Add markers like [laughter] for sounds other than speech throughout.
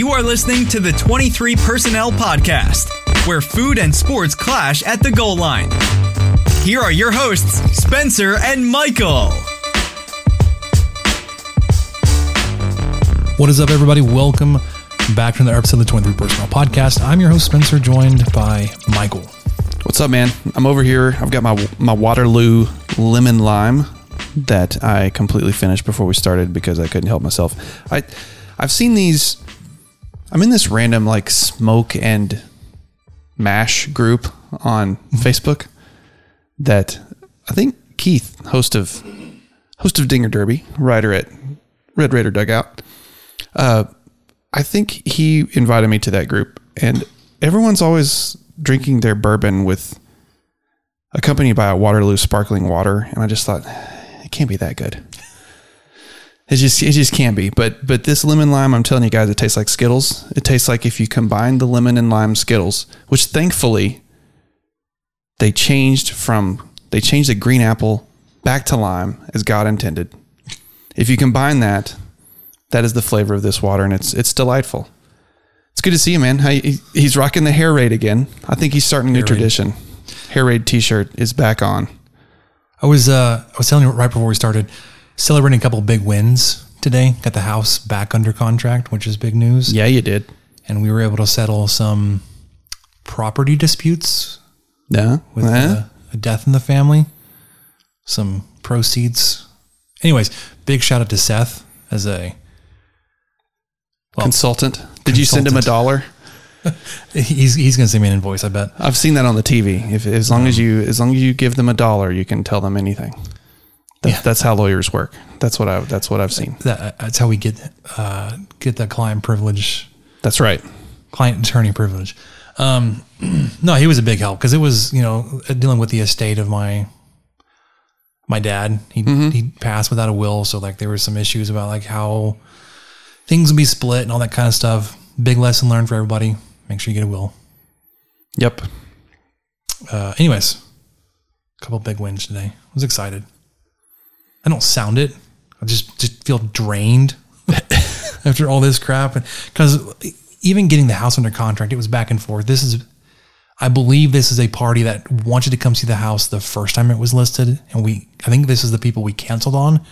You are listening to the 23 Personnel Podcast, where food and sports clash at the goal line. Here are your hosts, Spencer and Michael. What is up, everybody? Welcome back to the episode of the 23 Personnel Podcast. I'm your host, Spencer, joined by Michael. What's up, man? I'm over here. I've got my my Waterloo lemon lime that I completely finished before we started because I couldn't help myself. I I've seen these. I'm in this random like smoke and mash group on Facebook that I think Keith, host of host of Dinger Derby, writer at Red Raider Dugout. Uh, I think he invited me to that group, and everyone's always drinking their bourbon with accompanied by a Waterloo sparkling water, and I just thought it can't be that good. It just it just can't be. But but this lemon lime, I'm telling you guys, it tastes like Skittles. It tastes like if you combine the lemon and lime Skittles, which thankfully they changed from they changed the green apple back to lime as God intended. If you combine that, that is the flavor of this water, and it's it's delightful. It's good to see you, man. He's rocking the hair raid again. I think he's starting a new Hair Raid. tradition. Hair raid T-shirt is back on. I was uh, I was telling you right before we started, celebrating a couple big wins today. Got the house back under contract, which is big news. Yeah, you did. And we were able to settle some property disputes Yeah. with uh, a death in the family, some proceeds. Anyways, big shout out to Seth as a well, consultant. Did you send him a dollar? [laughs] he's he's gonna send me an invoice. I bet. I've seen that on the TV. If as long as you as long as you give them a dollar, you can tell them anything. That, Yeah. That's how lawyers work. That's what I that's what I've seen. That, that's how we get uh, get the client privilege That's right. client attorney privilege. Um, [clears throat] no, he was a big help because it was you know dealing with the estate of my my dad. He he passed without a will, so like there were some issues about like how things would be split and all that kind of stuff. Big lesson learned for everybody. Make sure you get a will. Yep. Uh, anyways, a couple big wins today. I was excited. I don't sound it. I just just feel drained [laughs] after all this crap. Because even getting the house under contract, it was back and forth. This is, I believe, this is a party that wanted to come see the house the first time it was listed, and we. I think this is the people we canceled on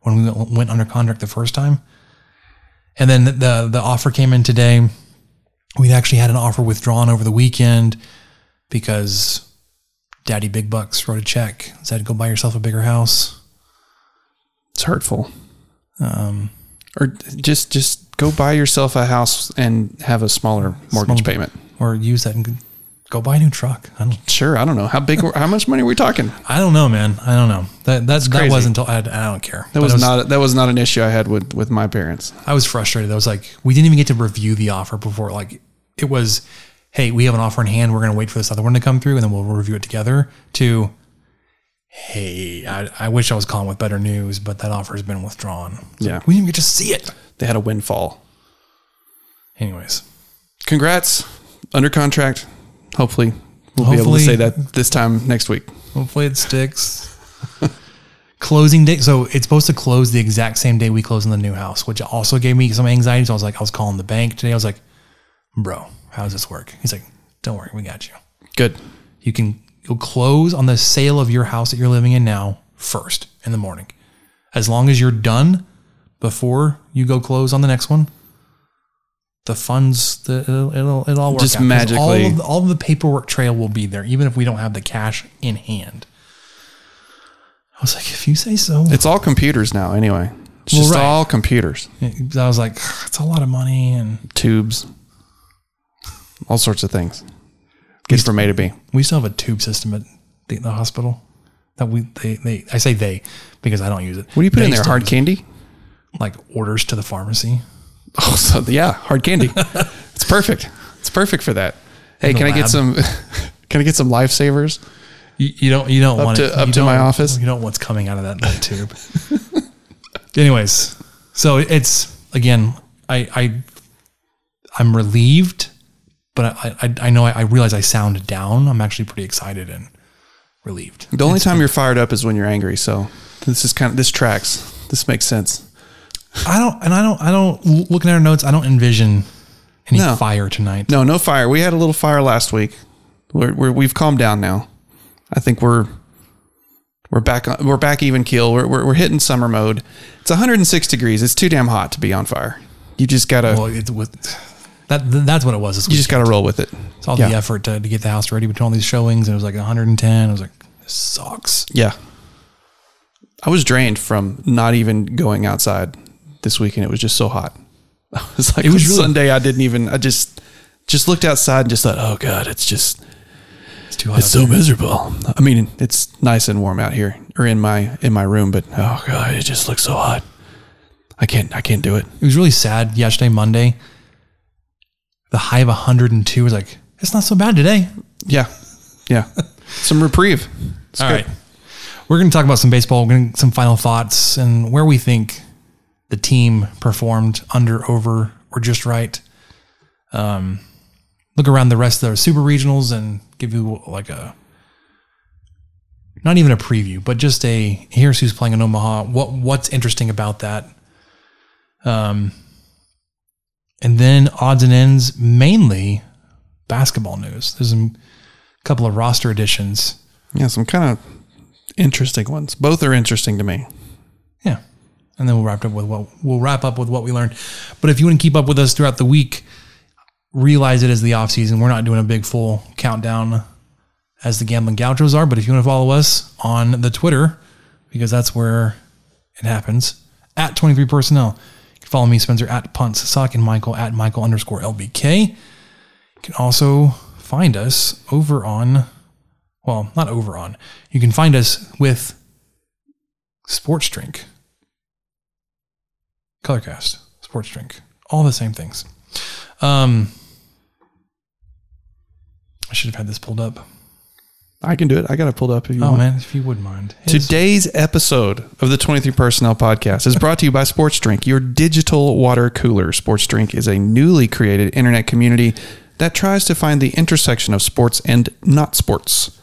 when we went under contract the first time. And then the the offer came in today. We actually had an offer withdrawn over the weekend because Daddy Big Bucks wrote a check, said go buy yourself a bigger house. It's hurtful. Um, Or just just go buy yourself a house and have a smaller mortgage Small- payment. or use that and go buy a new truck. I don't. [laughs] Sure. I don't know how big. [laughs] how much money are we talking? I don't know, man. I don't know. That that's that wasn't. I, I don't care. That But was, not that was not an issue I had with with my parents. I was frustrated. I was like, we didn't even get to review the offer before. Like, it was, hey, we have an offer in hand. We're going to wait for this other one to come through, and then we'll review it together. To, hey, I, I wish I was calling with better news, but that offer has been withdrawn. It's Yeah. like, we didn't even get to see it. They had a windfall. Anyways, Congrats, under contract. Hopefully, we'll be able to Hopefully- say that this time next week. hopefully it sticks. [laughs] Closing date. So it's supposed to close the exact same day we close in the new house, which also gave me some anxiety. So I was like, I was calling the bank today. I was like, bro, how does this work? He's like, don't worry, we got you. Good. You can you'll close on the sale of your house that you're living in now first in the morning. As long as you're done before you go close on the next one, the funds the, it'll, it'll, it'll all work Just out. magically- all of, the, all of the paperwork trail will be there, even if we don't have the cash in hand. I was like, if you say so. It's all computers now, anyway. It's Well, just right. all computers, I was like, it's a lot of money, and tubes, all sorts of things. Get from A to B. we still have a tube system at the, the hospital that we they, they I say they because I don't use it. What do you put in there? Hard candy? like orders to the pharmacy. [laughs] Oh, so yeah, hard candy. [laughs] it's perfect. It's perfect for that. Hey, can I get some? [laughs] Can I get some lifesavers? You, you don't you don't want to- it up you to my office? You don't know what's coming out of that little tube. Anyways, so it's again, I I I'm relieved, but I I, I know I, I realize I sound down. I'm actually pretty excited and relieved. The only time you're fired up is when you're angry. So this is kind of this tracks. This makes sense. I don't and I don't I don't looking at our notes. I don't envision any No. fire tonight. No, no fire. We had a little fire last week. We're, we're we've calmed down now. I think we're we're back on, we're back even keel. We're, we're we're hitting summer mode. It's 106 degrees. It's too damn hot to be on fire. You just gotta Well, it's with that that's what it was. You just gotta roll with it. It's all yeah. the effort to, to get the house ready between all these showings. And it was like 110. I was like, this sucks. Yeah. I was drained from not even going outside this weekend. It was just so hot. [laughs] I was like, It was really- Sunday. I didn't even. I just just looked outside and just thought, oh god, it's just It's too hot. it's so miserable. I mean, it's nice and warm out here or in my in my room, but oh god, it just looks so hot. I can't I can't do it. It was really sad yesterday, Monday. The high of 102 was like, it's not so bad today. Yeah, yeah. [laughs] Some reprieve. It's All good. right. We're going to talk about some baseball, we're going to some final thoughts and where we think the team performed under, over, or just right. Um, look around the rest of the super regionals and give you like a, not even a preview, but just a here's who's playing in Omaha. What what's interesting about that? Um, and then odds and ends, mainly basketball news. There's a couple of roster additions. Yeah, some kind of interesting ones. Both are interesting to me. Yeah. And then we'll wrap up with what we'll wrap up with what we learned. But if you want to keep up with us throughout the week, realize it is the off season. We're not doing a big full countdown as the gambling gauchos are. But if you want to follow us on the Twitter, because that's where it happens, at 23 personnel. Follow me, Spencer, at punts sock and Michael at Michael underscore LBK. You can also find us over on, well, not over on. You can find us with Sports Drink. Colorcast, Sports Drink, all the same things. Um, I should have had this pulled up. I can do it. I got it pulled up if you Oh want. man, if you wouldn't mind. Today's episode of the 23 Personnel Podcast is brought to you by Sports Drink, your digital water cooler. Sports Drink is a newly created internet community that tries to find the intersection of sports and not sports.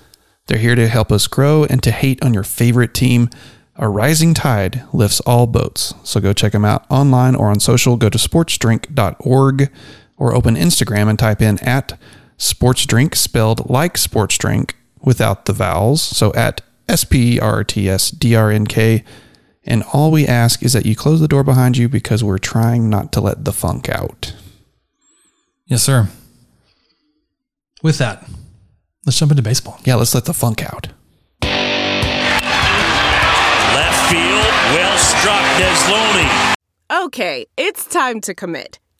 They're here to help us grow and to hate on your favorite team. A rising tide lifts all boats. So go check them out online or on social. Go to sportsdrink.org or open Instagram and type in at sportsdrink, spelled like sports drink without the vowels. So at S P E R T S D R N K. And all we ask is that you close the door behind you because we're trying not to let the funk out. yes, sir. With that, let's jump into baseball. Yeah, let's let the funk out. Left field, well struck, Desloney. Okay, it's time to commit.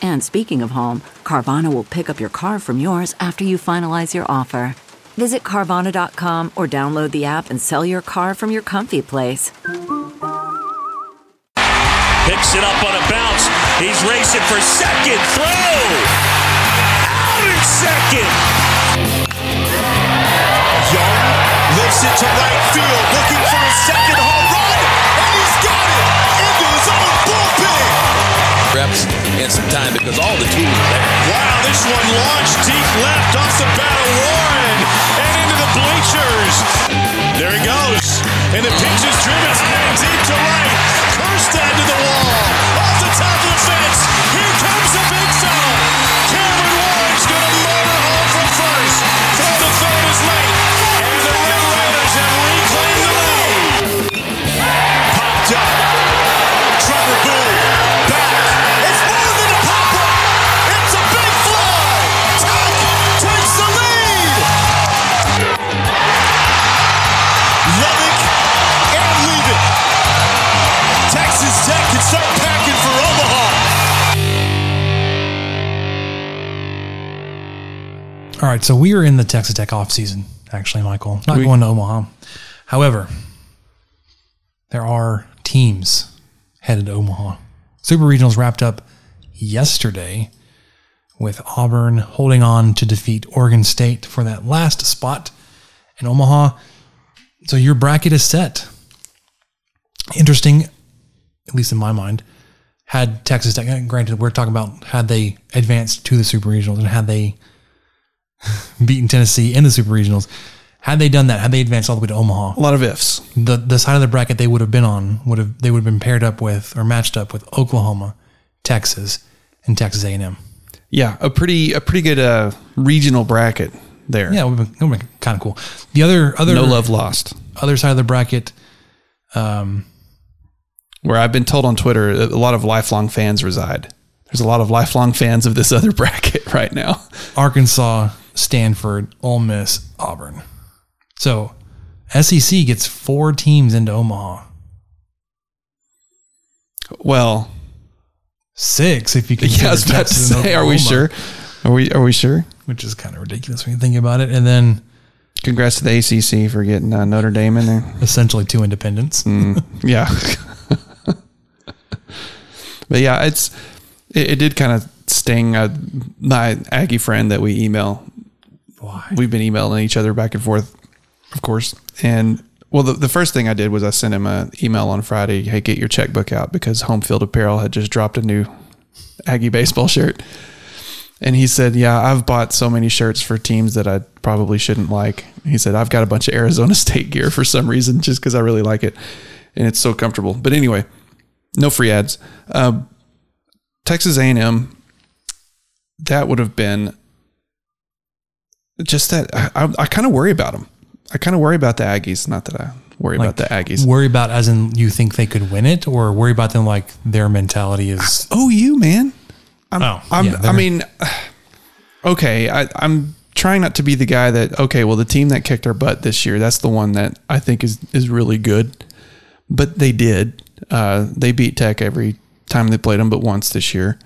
And speaking of home, Carvana will pick up your car from yours after you finalize your offer. Visit Carvana.com or download the app and sell your car from your comfy place. Picks it up on a bounce. He's racing for second. Throw! Out in second! Young lifts it to right field, looking for his second home reps and some time because all the tools are there. Wow, this one launched deep left off the bat of Warren and into the bleachers. There he goes. And the pitch is driven deep to right. Kerstad to the wall. Off the top of the fence. Here comes the All right, so we are in the Texas Tech off season, actually, Michael. Not We- going to Omaha. However, there are teams headed to Omaha. Super Regionals wrapped up yesterday with Auburn holding on to defeat Oregon State for that last spot in Omaha. So your bracket is set. Interesting, at least in my mind, had Texas Tech, granted, we're talking about had they advanced to the Super Regionals and had they [laughs] beaten Tennessee in the Super Regionals. Had they done that, had they advanced all the way to Omaha, A lot of ifs. the the side of the bracket they would have been on would have they would have been paired up with or matched up with Oklahoma, Texas, and Texas A and M. Yeah, a pretty a pretty good uh, regional bracket there. Yeah, it would have been, been kind of cool. The other other no love lost. other side of the bracket, um, Where I've been told on Twitter, a lot of lifelong fans reside. There's a lot of lifelong fans of this [laughs] other bracket right now. Arkansas, Stanford, Ole Miss, Auburn. So SEC gets four teams into Omaha. Well, Six if you can. [laughs] yeah, I was about to say, are we sure? Are we are we sure? Which is kind of ridiculous when you think about it. And then Congrats to the ACC for getting uh, Notre Dame in there. essentially two independents. Mm, yeah. [laughs] but yeah, it's it, it did kind of sting uh, my Aggie friend that we email. Why? We've been emailing each other back and forth, of course. And well, the, the first thing I did was I sent him an email on Friday. Hey, get your checkbook out because Home Field Apparel had just dropped a new Aggie baseball shirt. And he said, Yeah, I've bought so many shirts for teams that I probably shouldn't like. He said, I've got a bunch of Arizona [laughs] State gear for some reason just because I really like it. And it's so comfortable. But anyway, no free ads. Uh, Texas A&M, that would have been just that. I, I, kind of worry about them. I kind of worry about the Aggies. Not that I worry about the Aggies. Worry about as in you think they could win it, or worry about them like their mentality is. Oh, you man. I'm, Oh, I'm, yeah, I mean, [sighs] okay, I, I'm trying not to be the guy that okay, well, the team that kicked our butt this year, that's the one that I think is is really good. But they did. Uh, they beat Tech every time they played them, but once this year,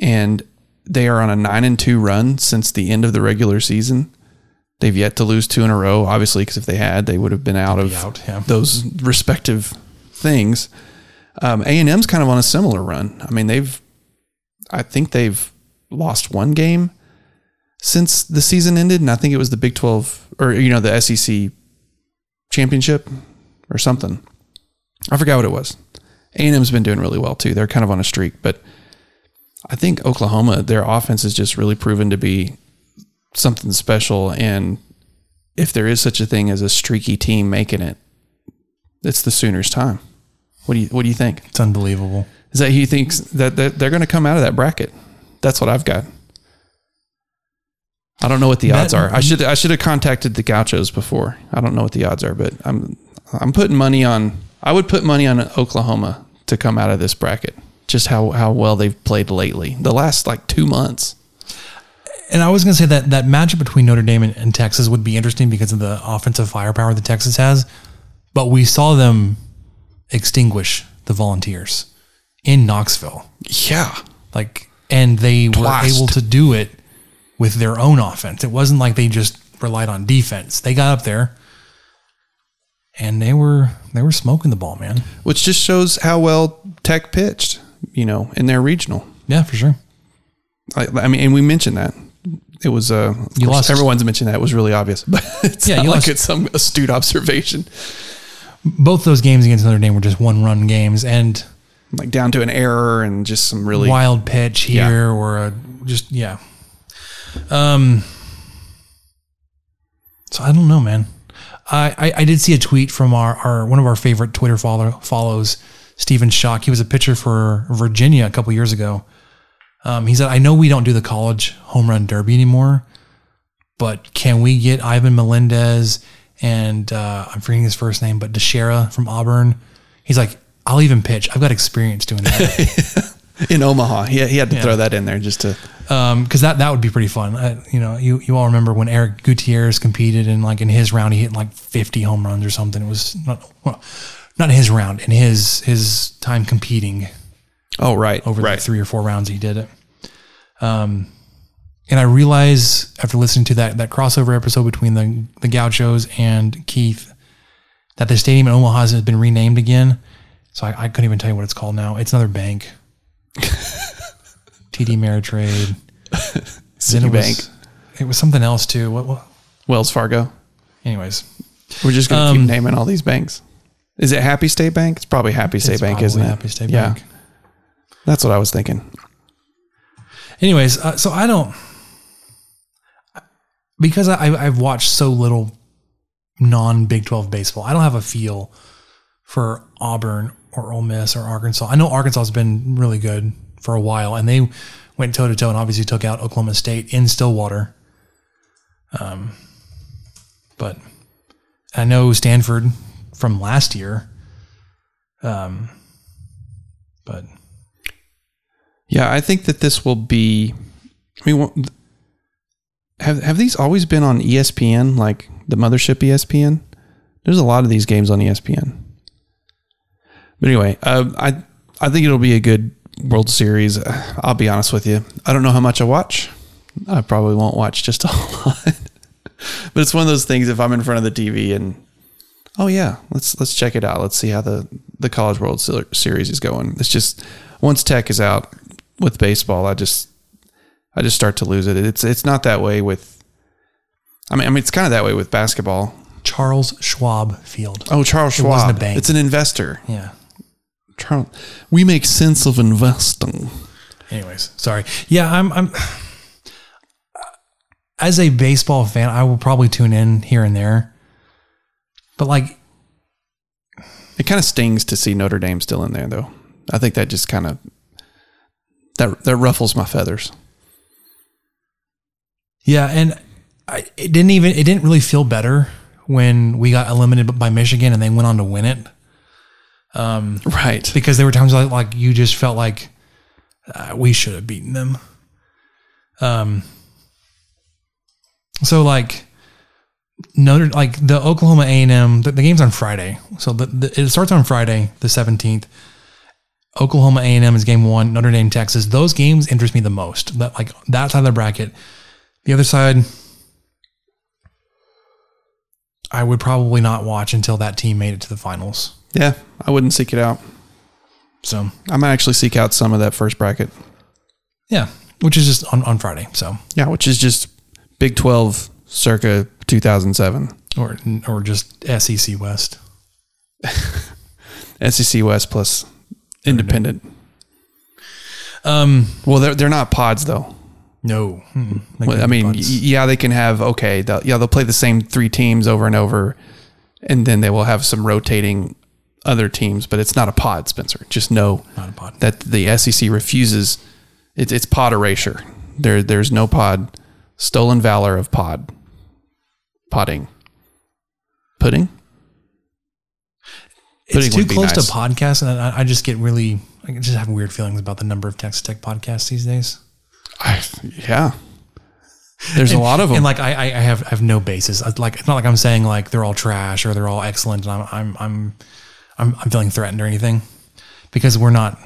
and they are on a nine and two run since the end of the regular season. They've yet to lose two in a row, obviously, because if they had, they would have been out of out, yeah. those respective things. Um, A and M's kind of on a similar run. I mean, they've, I think they've lost one game since the season ended, and I think it was the Big Twelve or you know the SEC championship or something. I forgot what it was. A and M's been doing really well too. They're kind of on a streak, but I think Oklahoma, their offense has just really proven to be something special. And if there is such a thing as a streaky team making it, it's the Sooners' time. What do you What do you think? It's unbelievable. Is that he thinks that they're going to come out of that bracket? That's what I've got. I don't know what the odds are. I should I should have contacted the Gauchos before. I don't know what the odds are, but I'm I'm putting money on. I would put money on Oklahoma to come out of this bracket. Just how how well they've played lately. The last like two months. And I was going to say that that matchup between Notre Dame and, and Texas would be interesting because of the offensive firepower that Texas has. But we saw them extinguish the Volunteers in Knoxville. Yeah. Like, and they were able to do it with their own offense. It wasn't like they just relied on defense. They got up there and they were they were smoking the ball, man. Which just shows how well Tech pitched, you know, in their regional. Yeah, for sure. I, I mean, and we mentioned that it was. Uh, You course, lost- everyone's mentioned that. It was really obvious, [laughs] but it's Yeah, not you like lost- it's some astute observation. Both those games against Notre Dame were just one run games and Like down to an error and just some really wild pitch Yeah. here or a, just yeah. Um. So I don't know, man. I, I, I did see a tweet from our, our one of our favorite Twitter follow, follows, Stephen Schoch. He was a pitcher for Virginia a couple years ago. Um, he said, "I know we don't do the college home run derby anymore, but can we get Ivan Melendez and uh, I'm forgetting his first name, but DiChiara from Auburn?" He's like, "I'll even pitch. I've got experience doing that." [laughs] In Omaha, he, he had to Yeah. throw that in there just to. um because that that would be pretty fun uh, you know you you all remember when eric gutierrez competed and like in his round he hit like 50 home runs or something it was not well, not his round in his his time competing Oh right, over right. the three or four rounds he did it um and i realize after listening to that that crossover episode between the the gauchos and keith that the stadium in omaha has been renamed again so i, I couldn't even tell you what it's called now it's another bank [laughs] td ameritrade [laughs] then it Citibank. was, it was something else too. What? what? Wells Fargo. Anyways, We're just gonna Um, keep naming all these banks. Is it Happy State Bank? It's probably Happy State It's Bank, isn't it? Happy State yeah. Bank. That's what I was thinking. anyways, uh, so I don't because I, I've watched so little non Big Twelve baseball. I don't have a feel for Auburn or Ole Miss or Arkansas. I know Arkansas has been really good for a while, and they went toe to toe and obviously took out Oklahoma State in Stillwater. Um, but I know Stanford from last year. Um, but Yeah, I think that this will be. I mean, have have these always been on ESPN, like the mothership ESPN? There's a lot of these games on ESPN. But anyway, uh, I I think it'll be a good World Series. [sighs] I'll be honest with you. I don't know how much I watch. I probably won't watch just a [laughs] lot. but it's one of those things. If I'm in front of the TV and oh yeah, let's let's check it out. Let's see how the the College World Series is going. It's just once Tech is out with baseball, I just I just start to lose it. It's it's not that way with. I mean, I mean, it's kind of that way with basketball. Charles Schwab Field. Oh, Charles It Schwab. wasn't a bank. It's an investor. Yeah. Charles, we make sense of investing. Anyways, sorry. Yeah, I'm. I'm. [sighs] As a baseball fan, I will probably tune in here and there, but like, It kind of stings to see Notre Dame still in there, though. I think that just kind of that that ruffles my feathers. yeah, and I, it didn't even. It didn't really feel better when we got eliminated by Michigan and they went on to win it. Um, right. Because there were times like, like you just felt like uh, we should have beaten them. Um. So like Notre like the Oklahoma A and M the, the game's on Friday, so the, the, it starts on Friday the seventeenth. Oklahoma A and M is game one. Notre Dame Texas. Those games interest me the most. That like that side of the bracket. The other side, I would probably not watch until that team made it to the finals. Yeah, I wouldn't seek it out. So I might actually seek out some of that first bracket. yeah, which is just on, on Friday. So Yeah, which is just Big Twelve circa two thousand seven. or or just SEC West. [laughs] SEC West plus independent. Um, well, they're they're not pods though. No, Mm-mm. Well, I mean, y- yeah, they can have okay. They'll, yeah, they'll play the same three teams over and over, and then they will have some rotating other teams. But it's not a pod, Spencer. Just know Not a pod. that the SEC refuses. It's it's pod erasure. There there's no pod. Stolen valor of pod. Podding. Pudding. it's Pudding too close nice. to podcast, and I, I just get really, I just have weird feelings about the number of Texas Tech podcasts these days. I, yeah. There's a lot of them. and like I, I I have I have no basis. I- Like it's not like I'm saying like they're all trash or they're all excellent, and I'm I'm I'm I'm, I'm feeling threatened or anything, because we're not.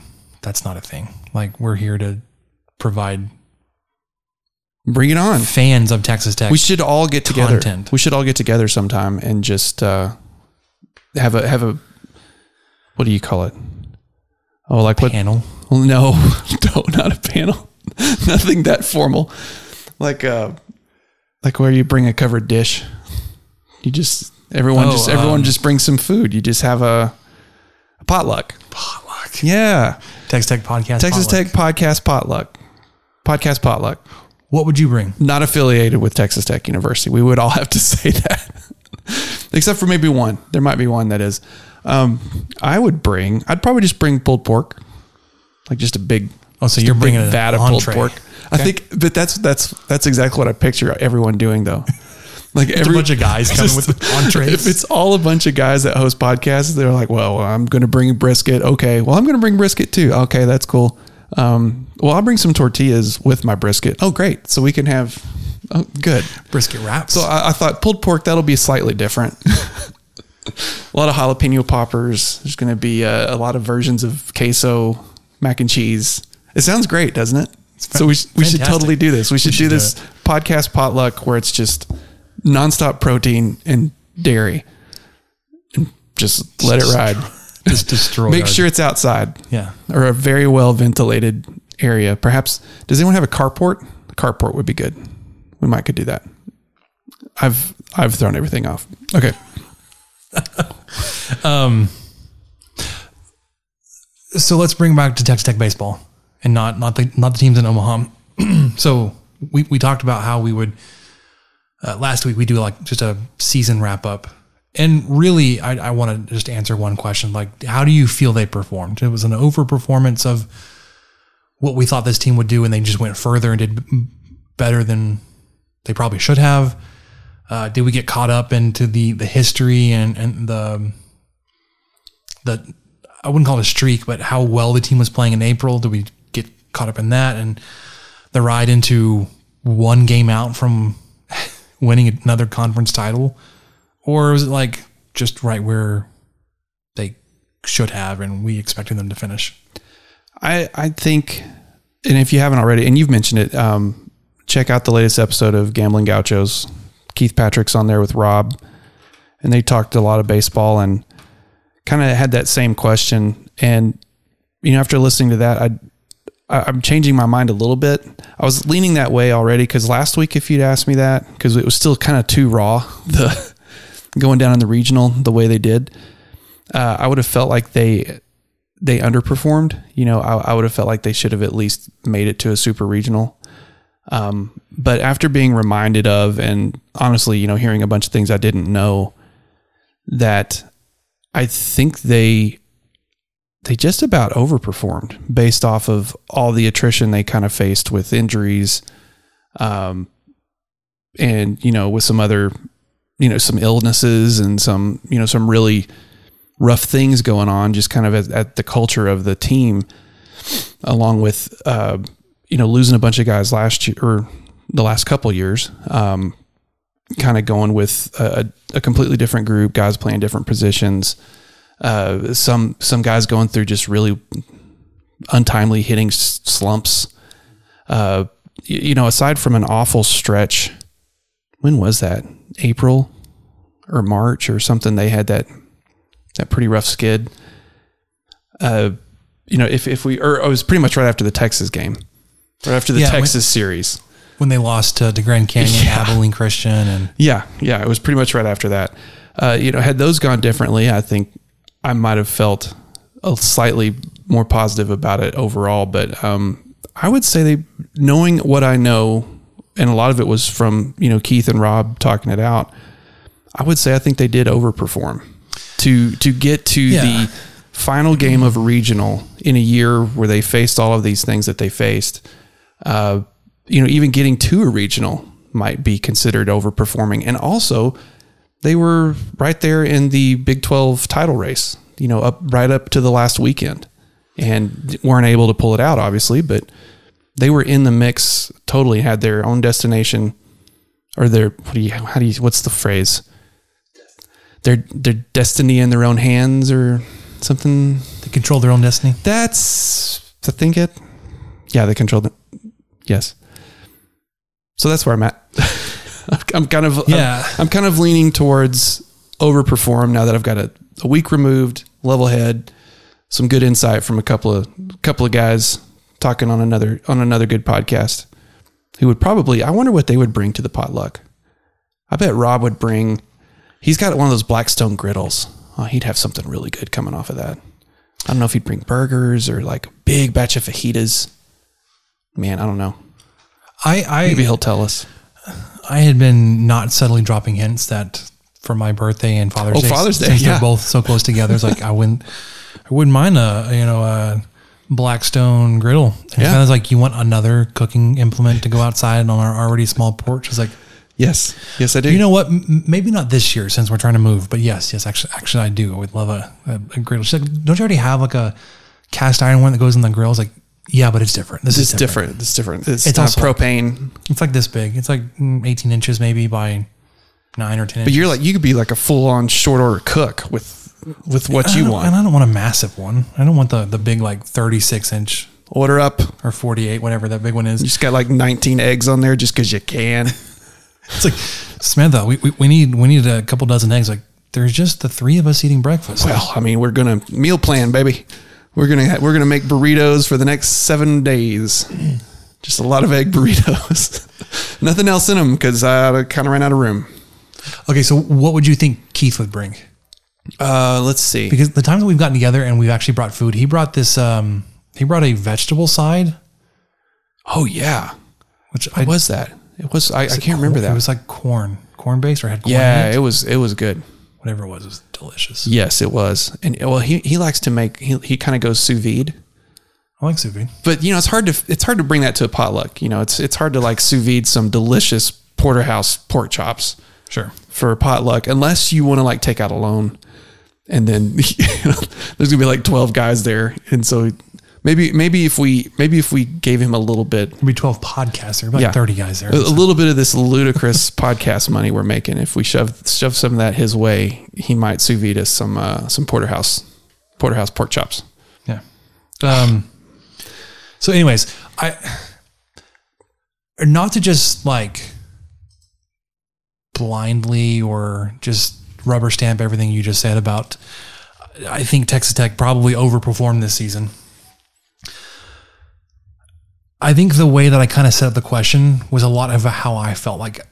That's not a thing. Like we're here to provide Bring it on. fans of Texas Tech. we should all get together. content. We should all get together sometime and just uh, have a have a what do you call it? Oh, like what? panel. Well, no, [laughs] no, not a panel. [laughs] Nothing that formal. Like uh, like where you bring a covered dish. You just everyone Oh, just everyone um, just brings some food. You just have a, a potluck. Potluck. Yeah, Texas Tech podcast. Texas potluck. Tech podcast potluck. Podcast potluck. What would you bring? Not affiliated with Texas Tech University. We would all [laughs] have to say that, except for maybe one. There might be one that is. Um, I would bring. I'd probably just bring pulled pork, like just a big. Oh, so just you're a bringing an vat of pulled pork. I think, but that's that's that's exactly what I picture everyone doing though. [laughs] Like a bunch of guys coming [laughs] with the entrees. If it's all a bunch of guys that host podcasts, they're like, "Well, I'm going to bring brisket." Okay, well, I'm going to bring brisket too. Okay, that's cool. Um, well, I'll bring some tortillas with my brisket. Oh, great! So we can have. Oh, good. Brisket wraps. So I, I thought pulled pork that'll be slightly different. [laughs] a lot of jalapeno poppers. There's going to be a, a lot of versions of queso, mac and cheese. It sounds great, doesn't it? So we, sh- we should totally do this. We should, should do do this podcast potluck where it's just nonstop protein and dairy, and just let it [laughs] ride. Just destroy. Make our- sure it's outside. Yeah. Or a very well ventilated area. Perhaps does anyone have a carport? A carport would be good. We might could do that. I've I've thrown everything off. Okay. [laughs] Um, so let's bring back to Texas Tech baseball and not not the not the teams in Omaha. [clears throat] so we we talked about how we would uh, last week we do like just a season wrap up, and really I, I want to just answer one question: like how do you feel they performed? It was an overperformance of what we thought this team would do, and they just went further and did better than they probably should have. Uh, did we get caught up into the the history and and the the I wouldn't call it a streak, but how well the team was playing in April? Did we get caught up in that and the ride into one game out from [laughs] winning another conference title, or was it like just right where they should have and we expected them to finish? I I think, and if you haven't already, and you've mentioned it, um, check out the latest episode of Gambling Gauchos. Keith Patrick's on there with Rob, and they talked a lot of baseball and kind of had that same question. And you know, after listening to that, I I'm changing my mind a little bit. I was leaning that way already because last week, if you'd asked me that, because it was still kind of too raw, [laughs] the going down in the regional the way they did, uh, I would have felt like they they underperformed. You know, I, I would have felt like they should have at least made it to a super regional. Um, but after being reminded of, and honestly, you know, hearing a bunch of things I didn't know, that I think they they just about overperformed based off of all the attrition they kind of faced with injuries, um, and you know, with some other, you know, some illnesses and some, you know, some really rough things going on, just kind of at, at the culture of the team, along with, uh, you know, losing a bunch of guys last year or the last couple years, um, kind of going with a, a completely different group, guys playing different positions. Uh, some some guys going through just really untimely hitting slumps. Uh, y- you know, aside from an awful stretch, when was that? April or March or something? They had that that pretty rough skid. Uh, you know, if if we or it was pretty much right after the Texas game, right after the Yeah, when- Texas series. When they lost to, to Grand Canyon, Yeah. Abilene Christian, and Yeah, yeah, it was pretty much right after that. Uh, you know, had those gone differently, I think I might have felt a slightly more positive about it overall. But um, I would say they, knowing what I know, and a lot of it was from you know Keith and Rob talking it out. I would say I think they did overperform to to get to Yeah. the final game of a regional in a year where they faced all of these things that they faced. Uh, you know, even getting to a regional might be considered overperforming. And also, they were right there in the Big 12 title race, you know, up right up to the last weekend and weren't able to pull it out, obviously, but they were in the mix, totally had their own destination or their, what do you, how do you, what's the phrase? Their, their destiny in their own hands or something. they controlled their own destiny. That's, I think it, yeah, they controlled it. Yes. So that's where I'm at. [laughs] I'm kind of Yeah. I'm, I'm kind of leaning towards overperform now that I've got a, a week removed, level head, some good insight from a couple of couple of guys talking on another on another good podcast. Who would probably I wonder what they would bring to the potluck. I bet Rob would bring. He's got one of those Blackstone griddles. Oh, he'd have something really good coming off of that. I don't know if he'd bring burgers or like a big batch of fajitas. Man, I don't know. I, I Maybe he'll tell us. I had been not subtly dropping hints that for my birthday and Father's Oh, Day, Father's Day, since yeah. they're both so close together. It's like I wouldn't, I wouldn't mind a you know a Blackstone griddle. And Yeah. kind of like you want another cooking implement to go outside on our already small porch. It's like Yes, yes, I do. you know what? M- maybe not this year since we're trying to move, but yes, yes, actually, actually, I do. I would love a, a, a griddle. She's like, don't you already have like a cast iron one that goes in the grill? It's like, yeah, but it's different. This it's is different. It's different. It's, It's not also- propane. It's like this big. It's like mm, 18 inches maybe by nine or 10 But inches. you're like you could be like a full on short order cook with with what you want. And I don't want a massive one. I don't want the, the big like 36 inch Order up. or 48, whatever that big one is. You just got like 19 eggs on there just because you can. [laughs] It's like, Samantha, we, we, we need we need a couple dozen eggs. Like, there's just the three of us eating breakfast. Well, I mean, we're gonna meal plan, baby. We're gonna we're gonna make burritos for the next seven days. [clears throat] Just a lot of egg burritos. [laughs] Nothing else in them because I kind of ran out of room. okay, so what would you think Keith would bring? Uh, let's see. Because the times that we've gotten together and we've actually brought food, he brought this. Um, he brought a vegetable side, oh yeah, which what was that? It was I, I can't remember that. It was like corn, corn based, or had corn yeah, it it. was it was good. Whatever it was, it was delicious. Yes, it was. And well, he he likes to make he he kind of goes sous vide. I like sous vide. but you know it's hard to it's hard to bring that to a potluck. You know, it's it's hard to like sous vide some delicious porterhouse pork chops Sure. for a potluck unless you want to like take out a loan, and then [laughs] there's gonna be like twelve guys there, and so maybe maybe if we maybe if we gave him a little bit. There'd be 12 podcasts. There'd like Yeah. 30 guys there. A, a little bit of this ludicrous [laughs] podcast money we're making. If we shove shove some of that his way, he might sous vide us some uh, some porterhouse porterhouse pork chops. Yeah. Um. So, anyways, I not to just like blindly or just rubber stamp everything you just said about. I think Texas Tech probably overperformed this season. I think the way that I kind of set up the question was a lot of how I felt like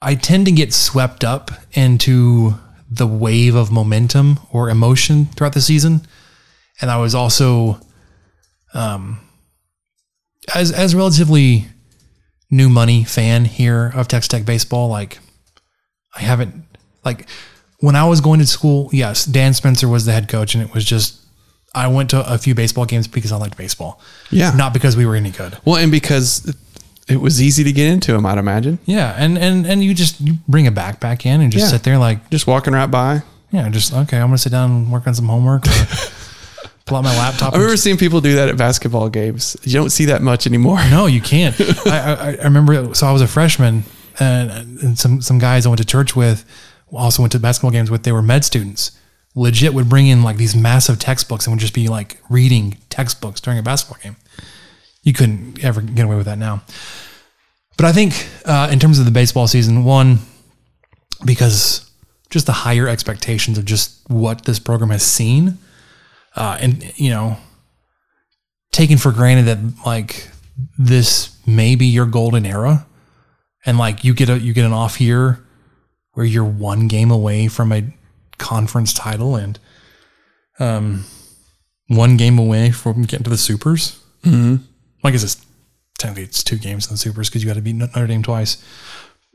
I tend to get swept up into the wave of momentum or emotion throughout the season. And I was also, um, as, as relatively new money fan here of Texas Tech baseball, like I haven't, like when I was going to school, yes, Dan Spencer was the head coach and it was just, I went to a few baseball games because I liked baseball. Yeah. Not because we were any good. Well, and because it was easy to get into him, I'd imagine. Yeah, and and and you just you bring a backpack in and just Yeah. sit there like Just walking right by. yeah, just okay. I'm gonna sit down and work on some homework. [laughs] Pull out my laptop. I remember seeing people do that at basketball games. You don't see that much anymore. No, you [laughs] can't. I, I, I remember. So I was a freshman, and, and some some guys I went to church with, also went to basketball games with. They were med students. Legit would bring in like these massive textbooks and would just be like reading textbooks during a basketball game. You couldn't ever get away with that now. But I think uh, in terms of the baseball season, one because just the higher expectations of just what this program has seen, uh, and you know, taken for granted that like this may be your golden era and like you get a you get an off year where you're one game away from a conference title and um one game away from getting to the supers Mm-hmm. well, I guess it's technically it's two games in the supers because you got to beat Notre Dame twice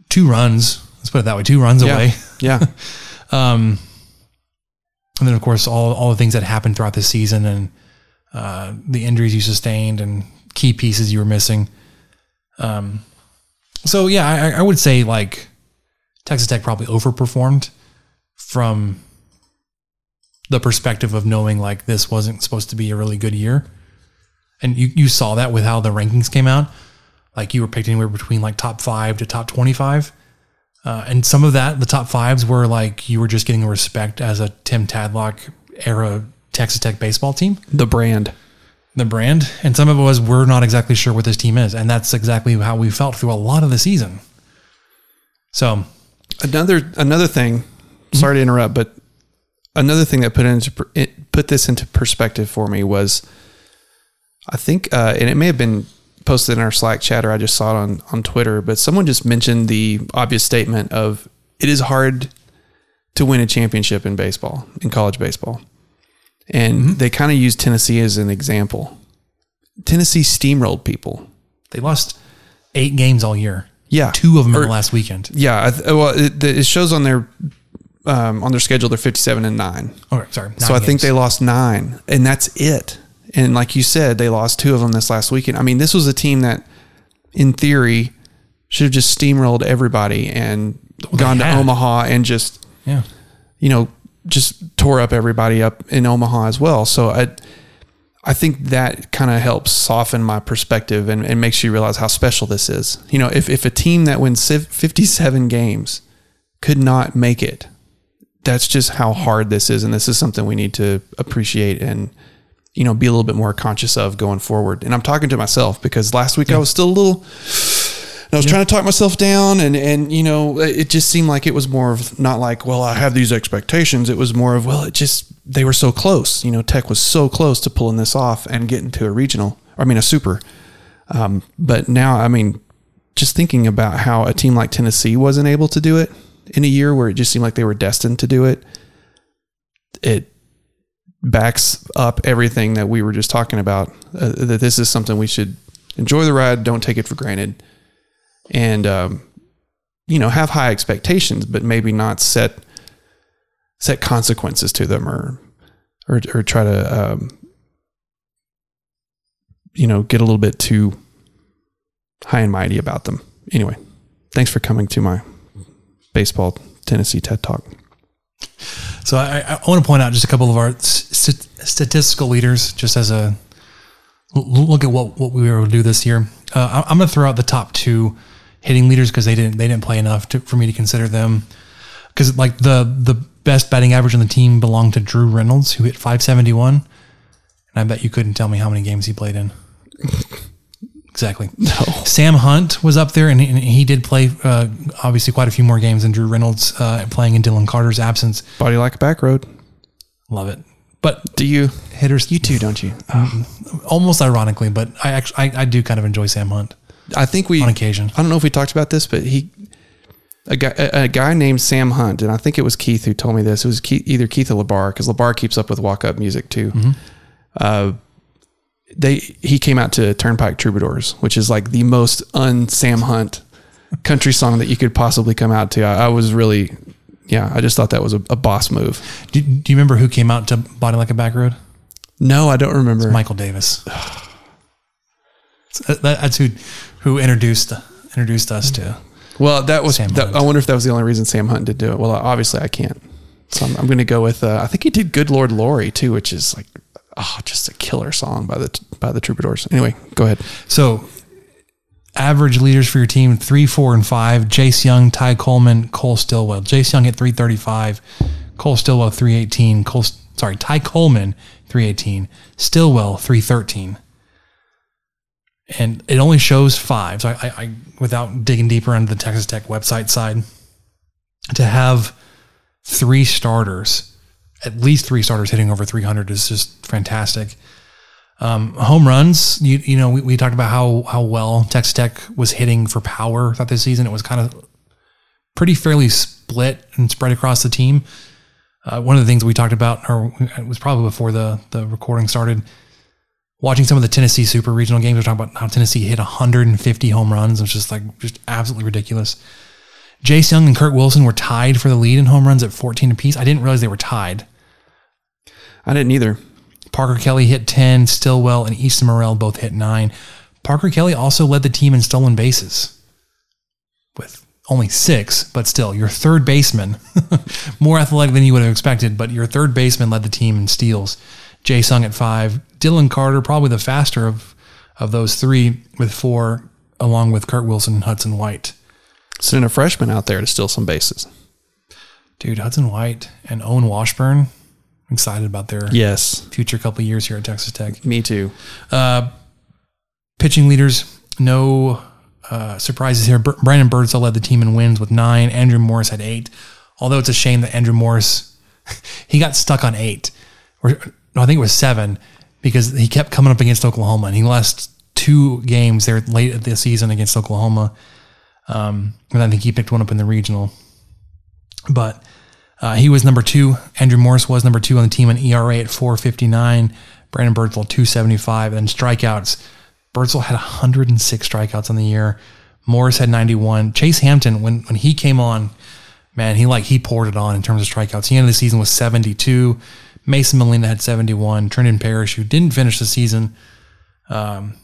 two runs let's put it that way two runs Yeah. away Yeah. [laughs] um, and then of course all all the things that happened throughout the season and uh, the injuries you sustained and key pieces you were missing. Um, so yeah, I, I would say like Texas Tech probably overperformed from the perspective of knowing like this wasn't supposed to be a really good year, and you you saw that with how the rankings came out. Like you were picked anywhere between like top five to top twenty five. Uh, and some of that, the top fives were like you were just getting respect as a Tim Tadlock era Texas Tech baseball team, The brand. the brand. And some of it was we're not exactly sure what this team is, and that's exactly how we felt through a lot of the season. So Another another thing. Sorry to interrupt, but another thing that put into it put this into perspective for me was, I think, uh, and it may have been posted in our Slack chat or I just saw it on on Twitter, but someone just mentioned the obvious statement of it is hard to win a championship in baseball in college baseball, and they kind of used Tennessee as an example. Tennessee steamrolled people. they lost eight games all year. Yeah, two of them in the last weekend. Yeah, th- well, it, it shows on their um, on their schedule they're fifty-seven and nine. Okay, sorry. so I think they lost nine, and that's it. And like you said, they lost two of them this last weekend. I mean, this was a team that, in theory, should have just steamrolled everybody and gone to. Omaha and just Yeah. you know, just tore up everybody up in Omaha as well. So I, I think that kind of helps soften my perspective and, and makes you realize how special this is. You know, if, if a team that wins 57 games could not make it, that's just how hard this is. And this is something we need to appreciate and, you know, be a little bit more conscious of going forward. And I'm talking to myself because last week I was still a little, I was trying to talk myself down and, and, you know, it just seemed like it was more of not like, well, I have these expectations. It was more of, well, it just, they were so close. You know, Tech was so close to pulling this off and getting to a regional, I mean, a super. Um, but now, I mean, just thinking about how a team like Tennessee wasn't able to do it in a year where it just seemed like they were destined to do it, it backs up everything that we were just talking about. Uh, that this is something we should enjoy the ride, don't take it for granted, and um, you know have high expectations, but maybe not set set consequences to them or or, or try to um, you know get a little bit too high and mighty about them. Anyway, thanks for coming to my baseball Tennessee TED Talk. So I, I want to point out just a couple of our st- statistical leaders, just as a look at what, what we were able to do this year. Uh, I'm going to throw out the top two hitting leaders because they didn't they didn't play enough to, for me to consider them. Because like the the best batting average on the team belonged to Drew Reynolds, who hit 571, and I bet you couldn't tell me how many games he played in. [laughs] Exactly. No. Sam Hunt was up there, and, and he did play uh, obviously quite a few more games than Drew Reynolds, uh, playing in Dillon Carter's absence. Body like a back road. Love it. But Do you? hitters, You too, don't you? almost ironically, but I actually I, I do kind of enjoy Sam Hunt I think we on occasion. I don't know if we talked about this, but he a guy a, a guy named Sam Hunt, and I think it was Keith who told me this. It was Keith, either Keith or Labar because Labar keeps up with walk up music too. Uh, they he came out to Turnpike Troubadours, which is like the most un Sam Hunt country song that you could possibly come out to. I, I was really, yeah, I just thought that was a, a boss move. Do, do you remember who came out to Body Like a Back Road? No, I don't remember. Michael Davis. [sighs] [sighs] So That's who who introduced introduced us to. Well, that was. That. I wonder if that was the only reason Sam Hunt did do it. Well, obviously I can't. So I'm, I'm going to go with. Uh, I think he did "Good Lord Lorrie" too, which is like, oh, just a killer song by the by the Troubadours. Anyway, go ahead. So, average leaders for your team three, four, and five: Jace Jung, Ty Coleman, Cole Stilwell. Jace Jung hit three thirty five, Cole Stilwell three eighteen. Cole, sorry, Ty Coleman three eighteen, Stilwell three thirteen. And it only shows five. So I, I, I, without digging deeper into the Texas Tech website side, to have three starters, at least three starters hitting over 300 is just fantastic. Um, home runs, you, you know, we, we talked about how, how well Texas Tech was hitting for power throughout this season. It was kind of pretty fairly split and spread across the team. Uh, one of the things we talked about, or it was probably before the, the recording started, watching some of the Tennessee Super Regional games, we are talking about how Tennessee hit 150 home runs. Was just like, just absolutely ridiculous. Jace Jung and Kurt Wilson were tied for the lead in home runs at 14 apiece. I didn't realize they were tied. I didn't either. Parker Kelly hit 10, Stilwell and Easton Murrell both hit 9. Parker Kelly also led the team in stolen bases with only 6, but still, your third baseman, [laughs] more athletic than you would have expected, but your third baseman led the team in steals. Jace Jung at 5, Dillon Carter probably the faster of of those 3 with 4 along with Kurt Wilson and Hudson White. Sending a freshman out there to steal some bases. Dude, Hudson White and Owen Washburn, excited about their Yes, future couple years here at Texas Tech. me too. Uh, pitching leaders, no uh, surprises here. Br- Brandon Birdsell led the team in wins with nine. Andrew Morris had eight. Although it's a shame that Andrew Morris [laughs] he got stuck on eight, or no, I think it was seven, because he kept coming up against Oklahoma, and he lost two games there late at the season against Oklahoma. Um, and I think he picked one up in the regional, but. Uh, he was number two. Andrew Morris was number two on the team in ERA at 459. Brandon Birdsell 275. And then strikeouts. Birdsell had 106 strikeouts on the year. Morris had 91. Chase Hampton, when when he came on, man, he like he poured it on in terms of strikeouts. He ended the season with 72. Mason Molina had 71. Trenton Parrish, who didn't finish the season, um,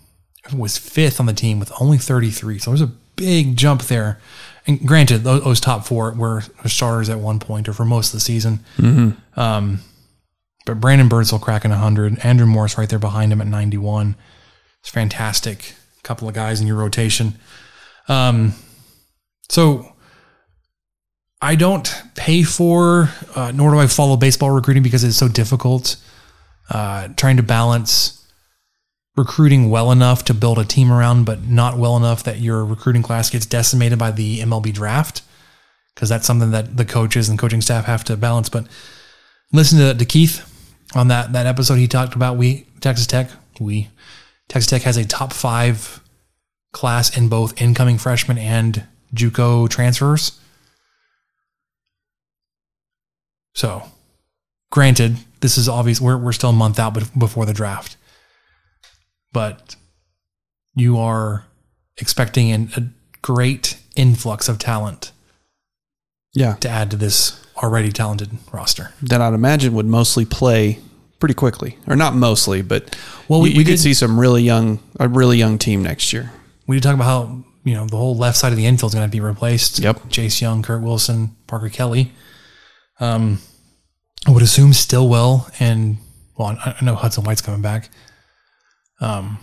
was fifth on the team with only 33. So there's a big jump there. And granted, those, those top four were starters at one point or for most of the season. Mhm. Um, but Brandon Birdsell cracking 100. Andrew Morris right there behind him at 91. It's fantastic. A Couple of guys in your rotation. Um, so I don't pay for, uh, nor do I follow baseball recruiting because it's so difficult. Uh, trying to balance recruiting well enough to build a team around, but not well enough that your recruiting class gets decimated by the MLB draft. Because that's something that the coaches and coaching staff have to balance. But listen to, to Keith on that that episode. He talked about we Texas Tech. We Texas Tech has a top five class in both incoming freshmen and JUCO transfers. So, granted, this is obvious. We're we're still a month out, before the draft, but you are expecting an, a great influx of talent. Yeah. To add to this already talented roster. That I'd imagine would mostly play pretty quickly, or not mostly, but Well, we- you, we could did- see some really young, a really young team next year. We did talk about how you know the whole left side of the infield is going to be replaced. Yep. Jace Jung, Kurt Wilson, Parker Kelly. Um, I would assume Stilwell and well, I I know Hudson White's coming back. Um,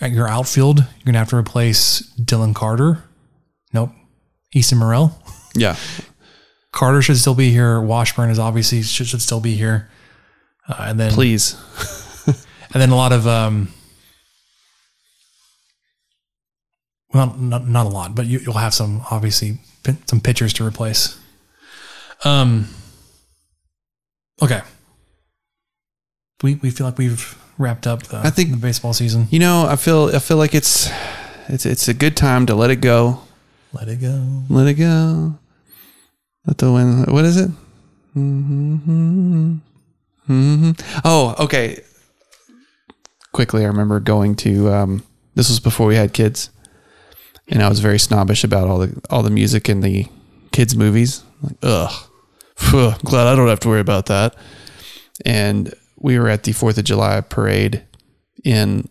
at your outfield, you're going to have to replace Dillon Carter. Nope. Easton Murrell. Yeah. [laughs] Carter should still be here. Washburn is obviously should, should still be here. Uh, and then Please. [laughs] and then a lot of um, well, not not a lot, but you, you'll have some obviously some pitchers to replace. Um. Okay. We we feel like we've wrapped up the I think- the baseball season. You know, I feel, I feel like it's, it's, it's a good time to let it go. Let it go. Let it go. Let the wind. What is it? Mm-hmm. Mm-hmm. Oh, okay. Quickly, I remember going to. Um, this was before we had kids, and I was very snobbish about all the all the music in the kids' movies. Like, ugh, Phew, glad I don't have to worry about that. And we were at the Fourth of July parade in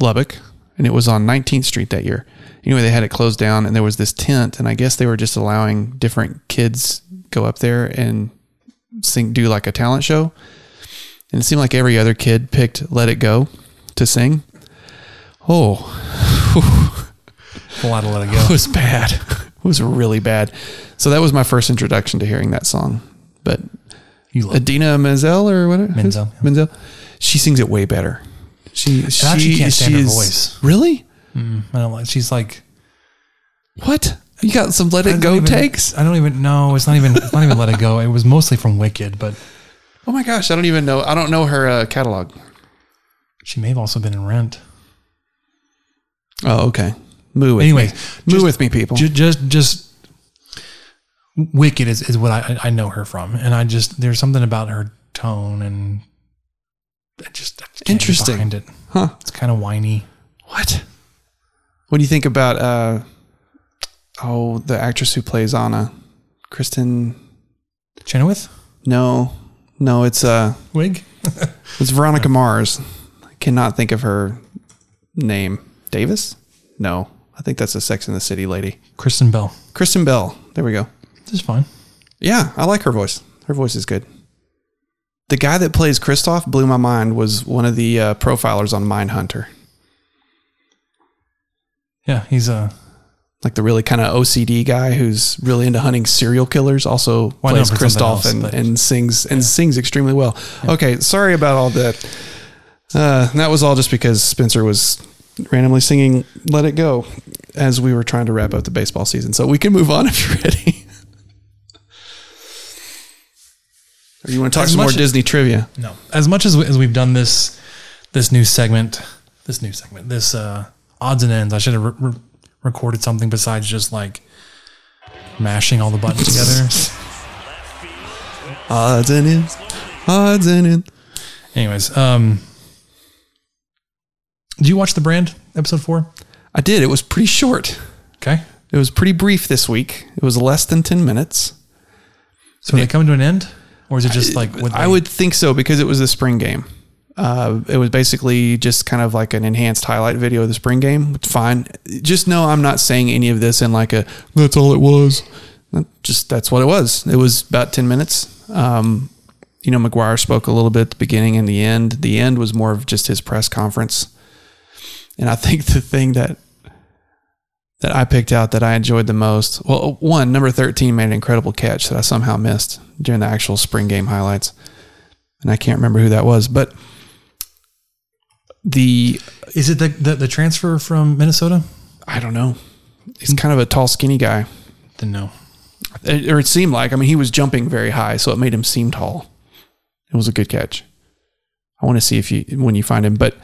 Lubbock, and it was on 19th Street that year. Anyway, they had it closed down, and there was this tent, and I guess they were just allowing different kids go up there and sing, do like a talent show. And it seemed like every other kid picked "Let It Go" to sing. Oh, [laughs] A lot of let it Go." it was bad. [laughs] It was really bad. So that was my first introduction to hearing that song. But Idina Menzel or whatever Menzel, yeah. Menzel, she sings it way better. She she, I actually can't stand she her is- voice. Really? Mm, I don't like. She's like What? You got some "Let It Go" even- takes? I don't even know. It's not even. It's not even let it go. It was mostly from Wicked, but Oh my gosh, I don't even know. I don't know her uh, catalog. she may have also been in Rent. Oh, okay. Moo with Anyway, me. Moo just- with me, people. Ju- just just Wicked is, is what I I know her from, and I just there's something about her tone and I just I just can't get Interesting. behind it. Huh. It's kind of whiny. What? What do you think about uh oh the actress who plays Anna? Kristin Chenoweth No. No, it's uh wig. [laughs] it's Veronica Mars. I cannot think of her name. Davis? No. I think that's a Sex in the City lady. Kristen Bell. Kristen Bell. There we go. This is fine. Yeah, I like her voice. Her voice is good. The guy that plays Kristoff blew my mind was one of the uh, profilers on Mindhunter. Yeah, he's a like the really kind of OCD guy who's really into hunting serial killers. Also Well, plays him for something Kristoff and, and sings and sings extremely well. Okay, sorry about all that. Uh, that was all just because Spencer was randomly singing "Let It Go" as we were trying to wrap up the baseball season. So we can move on if you're ready. [laughs] or you want to talk As some more Disney trivia? No, as much as we, as we've done this this new segment, this new segment, this uh, odds and ends. I should have re- re- recorded something besides just like mashing all the buttons [laughs] together. Odds and ends. Odds and ends. Anyways, um, did you watch the brand episode four? I did. It was pretty short. Okay. It was pretty brief this week. It was less than 10 minutes. So are they coming to an end? Or is it just like what I would think so because it was the spring game. Uh, it was basically just kind of like an enhanced highlight video of the spring game. It's fine. Just know I'm not saying any of this in like a that's all it was. Just that's what it was. It was about 10 minutes. Um, you know, McGuire spoke a little bit at the beginning and the end. The end was more of just his press conference. And I think [laughs] the thing that that I picked out that I enjoyed the most, well, one, number 13 made an incredible catch that I somehow missed during the actual spring game highlights. And I can't remember who that was, but the Is it the, the the transfer from Minnesota? I don't know. He's kind of a tall, skinny guy. Didn't know. It- or it seemed like. I mean, he was jumping very high, so it made him seem tall. It was a good catch. I want to see if you when you find him, but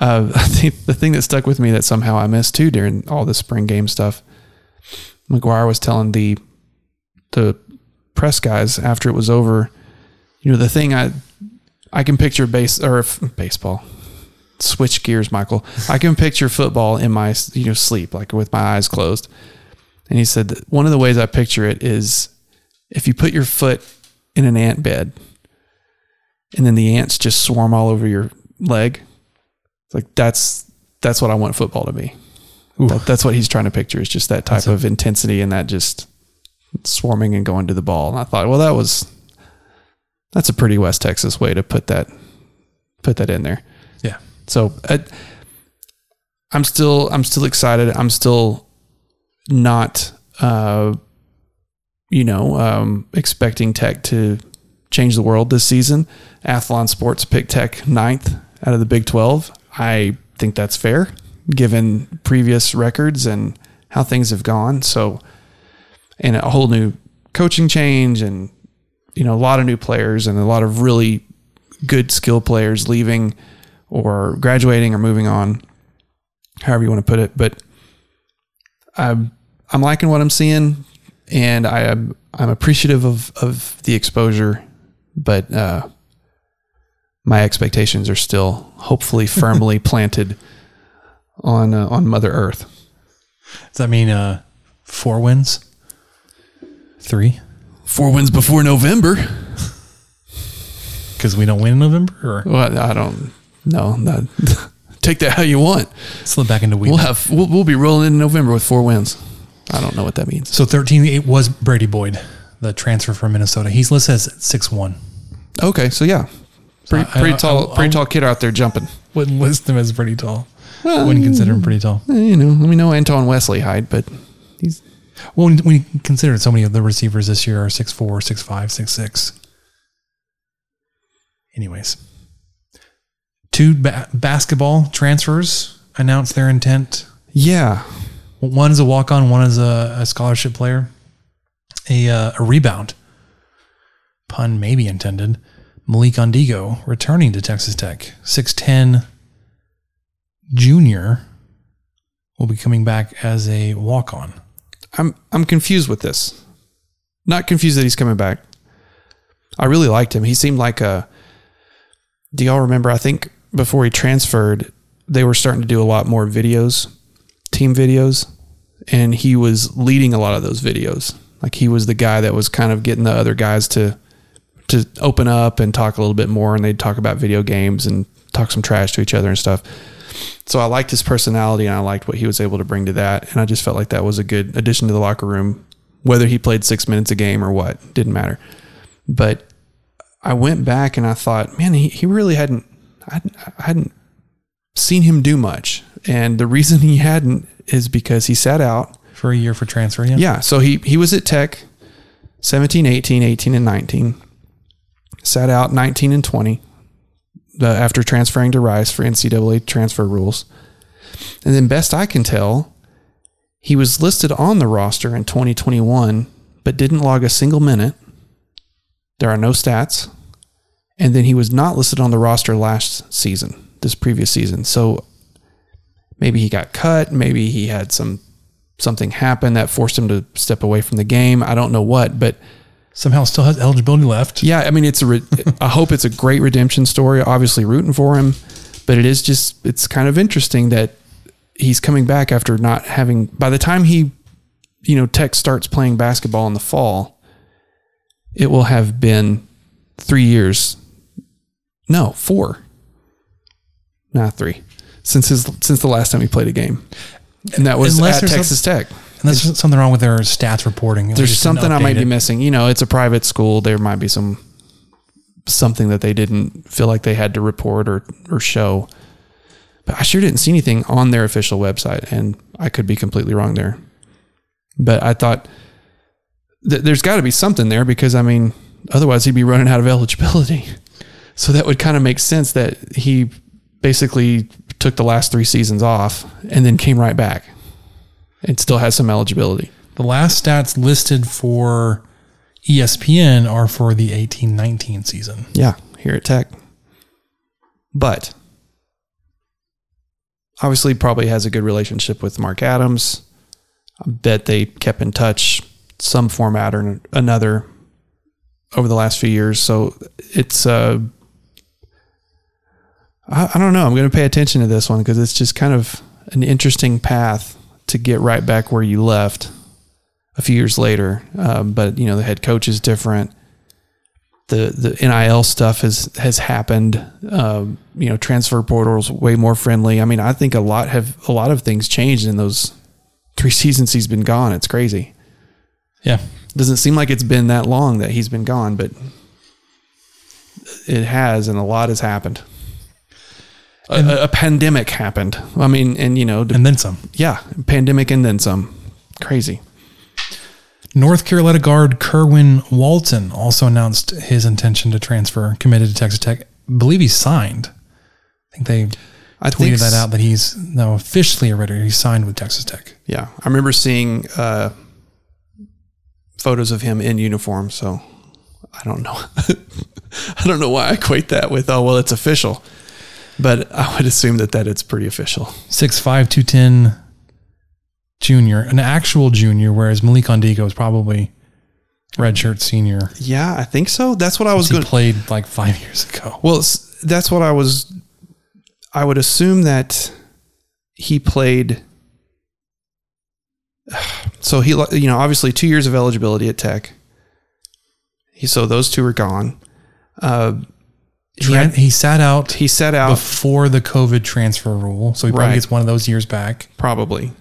uh, [laughs] the thing that stuck with me that somehow I missed too during all the spring game stuff. McGuire was telling the the press guys after it was over, you know, the thing I I can picture base or baseball. Switch gears, Michael. I can picture football in my you know sleep, like with my eyes closed. And he said one of the ways I picture it is if you put your foot in an ant bed and then the ants just swarm all over your leg. It's like that's that's what I want football to be. That- that's what he's trying to picture is just that type That's of intensity and that just swarming and going to the ball. And I thought, well, that was that's a pretty West Texas way to put that put that in there. Yeah. So I, I'm still I'm still excited. I'm still not uh, you know um, expecting Tech to change the world this season. Athlon Sports picked Tech ninth out of the Big Twelve. I think that's fair given previous records and how things have gone. So and a whole new coaching change and you know a lot of new players and a lot of really good skill players leaving or graduating or moving on however you want to put it but I'm I'm liking what I'm seeing and I am I'm appreciative of of the exposure but uh my expectations are still hopefully [laughs] firmly planted on uh, on mother earth Does that mean uh four wins? Three? four wins before November [laughs] Because we don't win in November or Well, I don't know. Not, [laughs] take that how you want. slip back into week. We'll have we'll, we'll be rolling in November with four wins. I don't know what that means. So 13 8 was Brady Boyd, the transfer from Minnesota. He's listed as six one. Okay, so yeah, pretty, I- pretty I- tall, I- pretty tall kid out there jumping. Wouldn't list him as pretty tall. Wouldn't consider him pretty tall. You know, let me know Antoine Wesley height, but he's Well, when when you consider so many of the receivers this year are 6'4, 6'5, 6'6. Anyways, two ba- basketball transfers announced their intent. yeah. One is a walk on, one is a, a scholarship player. A, uh, a rebound, pun maybe intended. Malik Ondigo returning to Texas Tech. 6'10 junior will be coming back as a walk on. I'm I'm confused with this. Not confused that he's coming back. I really liked him. He seemed like a. Do y'all remember? I think before he transferred, they were starting to do a lot more videos, team videos, and he was leading a lot of those videos. Like he was the guy that was kind of getting the other guys to to open up and talk a little bit more, and they'd talk about video games and talk some trash to each other and stuff. So I liked his personality and I liked what he was able to bring to that. And I just felt like that was a good addition to the locker room, whether he played six minutes a game or what, didn't matter. But I went back and I thought, man, he, he really hadn't, I hadn't, I hadn't seen him do much. And the reason he hadn't is because he sat out. For a year for transfer, yeah. Yeah. So he, he was at Tech 17, 18, 18, and 19. Sat out 19 and 20 uh, after transferring to Rice for NCAA transfer rules. And then, best I can tell, he was listed on the roster in 2021, but didn't log a single minute. There are no stats. And then he was not listed on the roster last season, this previous season. So maybe he got cut. Maybe he had some something happen that forced him to step away from the game. I don't know what, but Somehow still has eligibility left. yeah, I mean, it's a. Re- I hope it's a great redemption story. Obviously, rooting for him, but it is just. It's kind of interesting that he's coming back after not having. By the time he, you know, Tech starts playing basketball in the fall, it will have been three years. No, four. Not three. Since his since the last time he played a game, and that was Unless at Texas Tech. And there's something wrong with their stats reporting. There's something I might be missing. You know, it's a private school. There might be some something that they didn't feel like they had to report or or show. But I sure didn't see anything on their official website, and I could be completely wrong there. But I thought th- there's got to be something there because I mean, otherwise he'd be running out of eligibility. So that would kind of make sense that he basically took the last three seasons off and then came right back. It still has some eligibility. The last stats listed for ESPN are for the 18-19 season. Yeah, here at Tech. But obviously, probably has a good relationship with Mark Adams. I bet they kept in touch some format or another over the last few years. So it's uh, I, I don't know. I'm going to pay attention to this one because it's just kind of an interesting path to get right back where you left a few years later. Um, but you know, the head coach is different the the NIL stuff has has happened. Um, you know, transfer portals way more friendly. I mean, I think a lot have a lot of things changed in those three [laughs] seasons he's been gone. It's crazy. Yeah. Doesn't seem like it's been that long that he's been gone, but it has, and a lot has happened. A, a- pandemic happened. I mean, and you know, and then some. Yeah, pandemic and then some. Crazy. North Carolina guard Kerwin Walton also announced his intention to transfer, committed to Texas Tech. I believe he signed. I think they I tweeted that out that he's now officially a Redder. He signed with Texas Tech. Yeah, I remember seeing uh, photos of him in uniform. So I don't know. [laughs] I don't know why I equate that with oh well, it's official, but I would assume that that it's pretty official. Six five two ten, junior, an actual junior, whereas Malik Ondigo is probably redshirt senior. Yeah, I think so. That's what I was He going. played like five years ago. Well, that's what I was. I would assume that he played. [sighs] So he, you know, obviously two years of eligibility at Tech. He so those two are gone. Uh, Tran- he sat out. He sat out before the COVID transfer rule, so he probably Right. gets one of those years back. probably,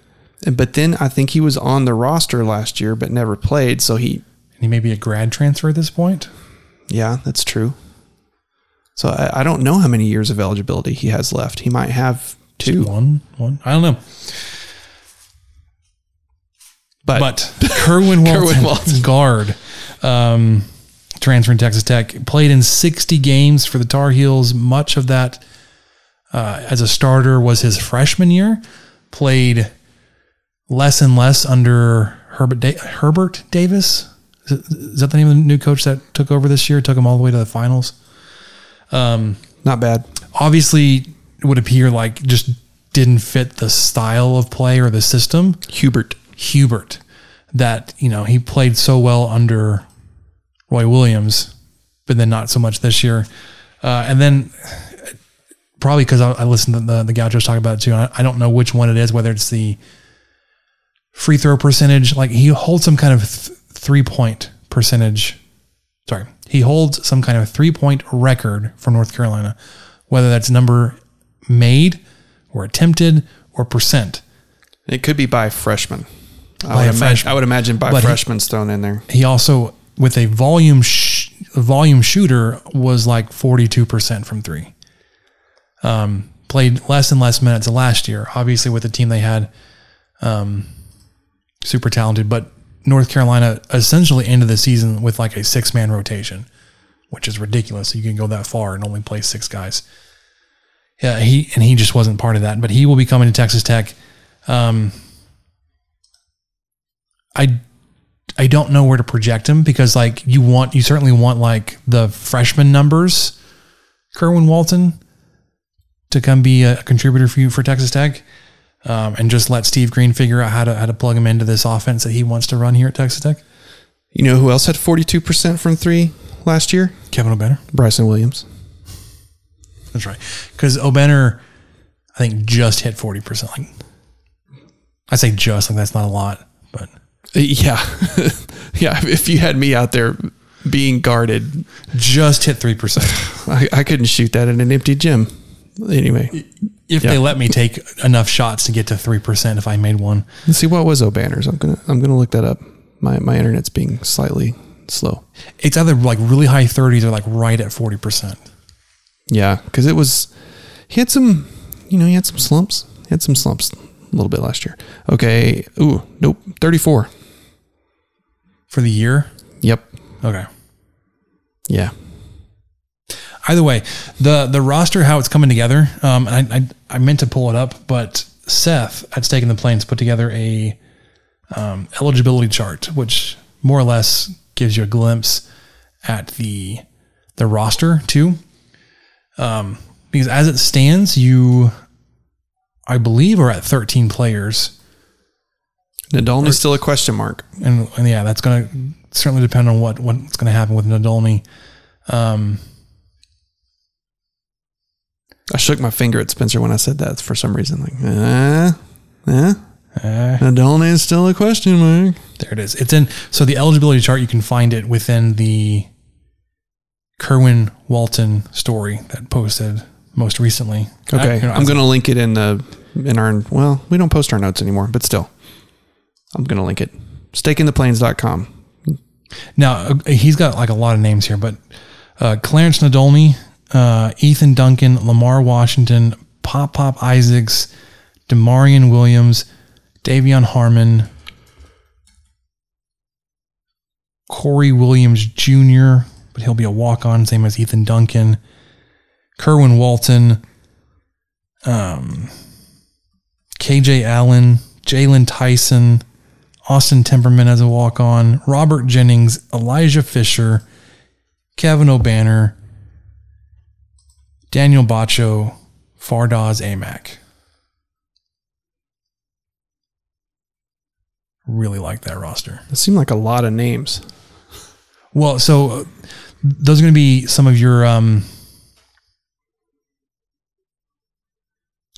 but then I think he was on the roster last year, but never played. So he, And he may be a grad transfer at this point. yeah, that's true. So I, I don't know how many years of eligibility he has left. He might have two. One, one. I don't know. But, But [laughs] Kerwin Walton, Kerwin Walton. guard, um, transferring to Texas Tech, played in 60 games for the Tar Heels. Much of that uh, as a starter was his freshman year. Played less and less under Herbert da- Herbert Davis. Is, that the name of the new coach that took over this year? Took him all the way to the finals. Um, not bad. Obviously, it would appear like just didn't fit the style of play or the system. Hubert. Hubert, that you know he played so well under Roy Williams, but then not so much this year. Uh, and then probably because I, I listened to the the Gauchos talk about it too. I, I don't know which one it is, whether it's the free throw percentage. Like he holds some kind of th- three point percentage. Sorry, he holds some kind of three point record for North Carolina, whether that's number made or attempted or percent. It could be by freshman. I would, imagine, freshman. I would imagine by But he- thrown in there. He also, with a volume sh- volume shooter, was like forty two percent from three. Um, played less and less minutes last year. Obviously, with the team they had, um, super talented. But North Carolina essentially ended the season with like a six man rotation, which is ridiculous. You can go that far and only play six guys. Yeah, he and he just wasn't part of that. But he will be coming to Texas Tech. Um, I I don't know where to project him because like you want you certainly want like the freshman numbers, Kerwin Walton, to come be a contributor for you for Texas Tech, um, and just let Steve Green figure out how to how to plug him into this offense that he wants to run here at Texas Tech. You know who else had 42% from three last year? Kevin Obanor. Bryson Williams. That's right, because Obanor, I think just hit forty percent. Like I say just like that's not a lot, but Yeah. [laughs] yeah. If you had me out there being guarded, just hit three percent. [laughs] I, I couldn't shoot that in an empty gym. Anyway, If Yeah. they let me take enough shots to get to three percent, if I made one, let's see what was Obanor's. I'm gonna I'm gonna look that up. My my internet's being slightly slow. it's either like really high thirties or like right at forty percent. Yeah, because it was he had some you know he had some slumps. He had some slumps a little bit last year. Okay. Ooh, nope. Thirty four. for the year. Yep. Okay. Yeah. Either way, the the roster how it's coming together. Um, and I, I I meant to pull it up, but Seth at Stake in the Plains put together a um, eligibility chart, which more or less gives you a glimpse at the the roster too. Um, because as it stands, you, I believe, are at 13 players, Nadolny's still a question mark. and, and yeah, that's going to certainly depend on what what's going to happen with Nadolny. Um, I shook my finger at Spencer when I said that for some reason. Like, eh, eh. uh, Nadolny is still a question mark. There it is. It's in so the eligibility chart. You can find it within the Kerwin Walton story that posted most recently. Okay, I- you know, I'm gonna link it in the in our well, we don't post our notes anymore, but still, I'm gonna link it. Stakeintheplains.com. now uh, he's got like a lot of names here, but uh, Clarence Nadolny, uh, Ethan Duncan, Lamar Washington, Pop Pop Isaacs, D'Maurian Williams, De'Vion Harmon, Corey Williams Jr., but he'll be a walk on, same as Ethan Duncan, Kerwin Walton, um, KJ Allen, Jaylon Tyson, Austin Temperman as a walk on, Robert Jennings, Elijah Fisher, Kevin Obanor, Daniel Batcho, Fardaws Aimaq. Really like that roster. It seemed like a lot of names. Well, so uh, those are going to be some of your. Um,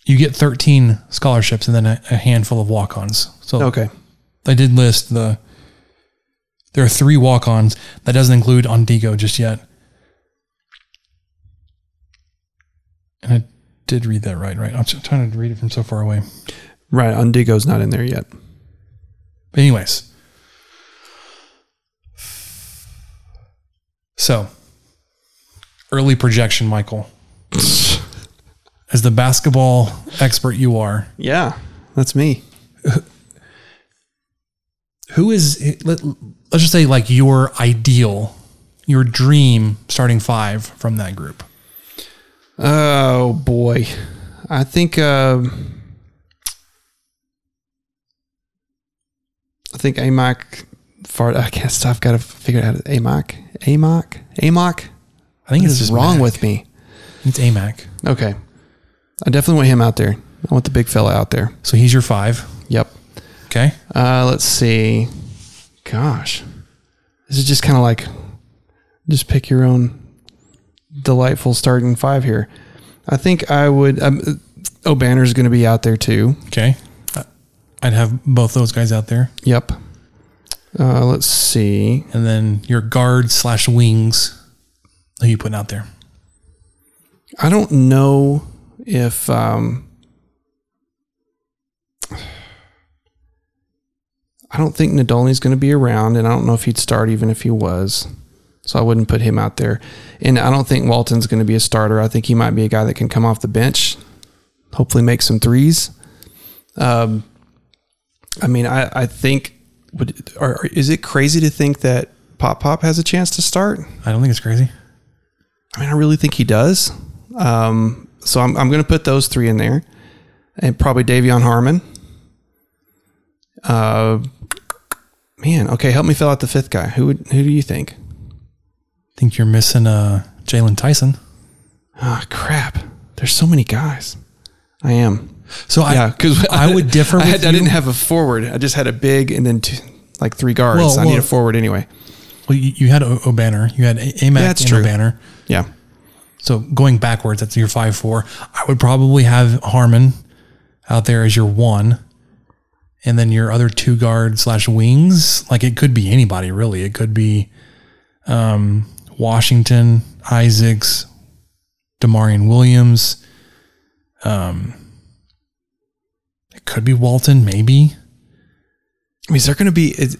you get 13 scholarships and then a, a handful of walk ons. So Okay. I did list the. There are three walk ons. That doesn't include Ondigo just yet. And I did read that right, right? I'm trying to read it from so far away. Right, Ondigo's not in there yet. But anyways. So, early projection, Michael. As the basketball expert you are, Yeah, that's me. who is let, let's just say like your ideal, your dream starting five from that group? Oh boy, I think uh, I think Aimaq. Far, I guess I've got to figure out Aimaq, Aimaq, Aimaq. I think What it's is wrong Mac. with me. It's Aimaq. Okay, I definitely want him out there. I want the big fella out there. So he's your five. Yep. Okay. Uh, let's see. Gosh, this is just kind of like just pick your own delightful starting five here. I think I would. Um, Obanor's going to be out there too. Okay. I'd have both those guys out there. Yep. Uh, let's see. And then your guard slash wings, who you putting out there? I don't know if um, I don't think Nadolny's going to be around, and I don't know if he'd start even if he was. So I wouldn't put him out there. And I don't think Walton's going to be a starter. I think he might be a guy that can come off the bench, hopefully make some threes. Um, I mean, I, I think would or, is it crazy to think that Pop Pop has a chance to start? I don't think it's crazy. I mean, I really think he does. Um, so I'm, I'm going to put those three in there, and probably De'Vion Harmon. Uh, man, okay, help me fill out the fifth guy. Who would, who do you think? I think you're missing uh, Jaylon Tyson. Ah, crap. There's so many guys. I am. So I- yeah, because [laughs] I would differ I, had- I didn't have a forward. I just had a big and then two, like three guards. Well, I need a forward anyway. Well, you, you had O- Obanor, you had A- Aimaq That's and true. Obanor. Yeah. So going backwards, that's your five four. I would probably have Harmon out there as your one, and then your other two guard slash wings, like it could be anybody really. It could be um, Washington, Isaacs, D'Maurian Williams. Um, it could be Walton, maybe. I mean, is there going to be is,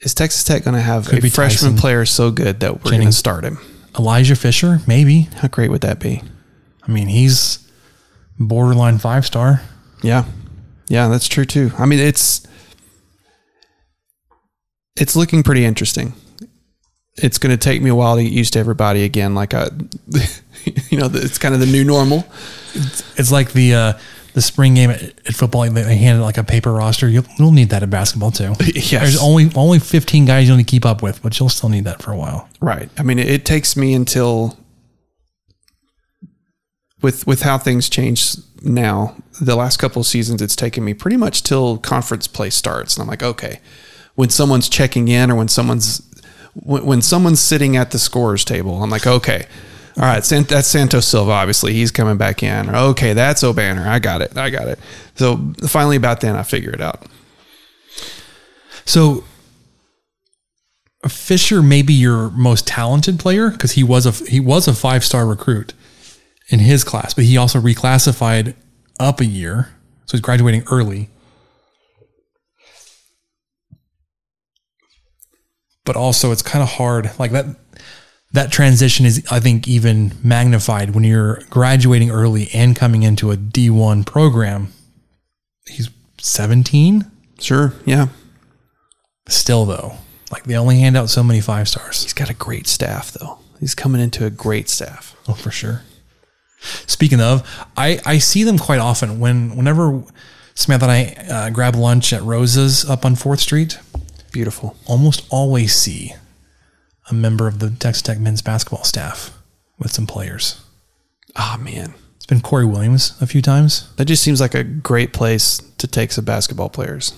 is Texas Tech going to have Could a freshman Tyson. player so good that we're going to start him? Elijah Fisher, maybe. How great would that be? I mean, he's borderline five star. Yeah. Yeah, that's true too. I mean, it's it's looking pretty interesting. It's going to take me a while to get used to everybody again. Like I, [laughs] you know, it's kind of the new normal. It's like the uh, the spring game at, at football. They handed like a paper roster. You'll, you'll need that at basketball too. [laughs] Yes. There's only only 15 guys you'll need to keep up with, but you'll still need that for a while. Right. I mean, it, it takes me until with with how things change now. The last couple of seasons, it's taken me pretty much till conference play starts, and I'm like, okay, when someone's checking in or when someone's when, when someone's sitting at the scorers table, I'm like, okay. All right, that's Santos Silva. Obviously, he's coming back in. Okay, that's Obanor. I got it. I got it. So finally, about then, I figure it out. So Fisher may be your most talented player because he was a he was a five star recruit in his class, but he also reclassified up a year, so he's graduating early. But also, it's kind of hard. Like that, that transition is, I think, even magnified when you're graduating early and coming into a D1 program. He's 17. Sure. Yeah. Still, though, like they only hand out so many five stars. He's got a great staff, though. He's coming into a great staff. Oh, for sure. Speaking of, I, I see them quite often when whenever Samantha and I uh, grab lunch at Rosa's up on Fourth Street. Beautiful. Almost always see a member of the Texas Tech men's basketball staff with some players. Ah, man. It's been Corey Williams a few times. That just seems like a great place to take some basketball players.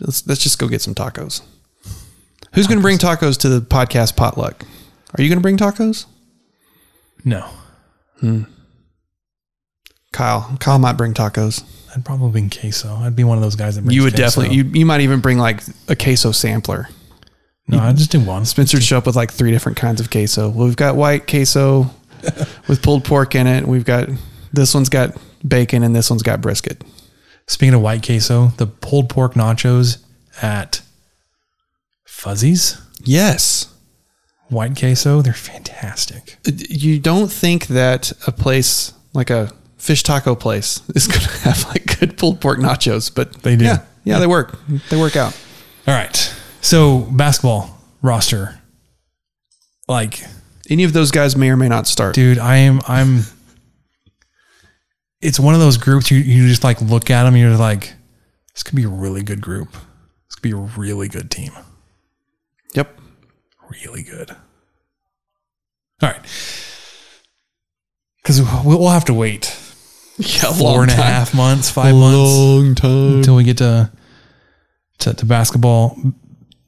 Let's, let's just go get some tacos. Who's going to bring tacos to the podcast potluck? Are you going to bring tacos? No, Hmm. Kyle. Kyle might bring tacos. I'd probably bring queso. I'd be one of those guys that brings You would queso. definitely. You, you might even bring like a queso sampler. No, I just did one. Spencer show up with like three different kinds of queso. Well, we've got white queso [laughs] with pulled pork in it. We've got this one's got bacon and this one's got brisket. Speaking of white queso, the pulled pork nachos at Fuzzies, Yes. white queso, they're fantastic. Uh, you don't think that a place like a fish taco place is going [laughs] to have like good pulled pork nachos, but They do. Yeah, yeah, they work. They work out. All right. So basketball roster. Like, Any of those guys may or may not start. dude, I am I'm it's one of those groups you, you just like look at them and you're like, this could be a really good group. This could be a really good team. Yep. Really good. All right. Because we'll, we'll have to wait Yeah, four and a half months, five months long time. until we get to, to to basketball.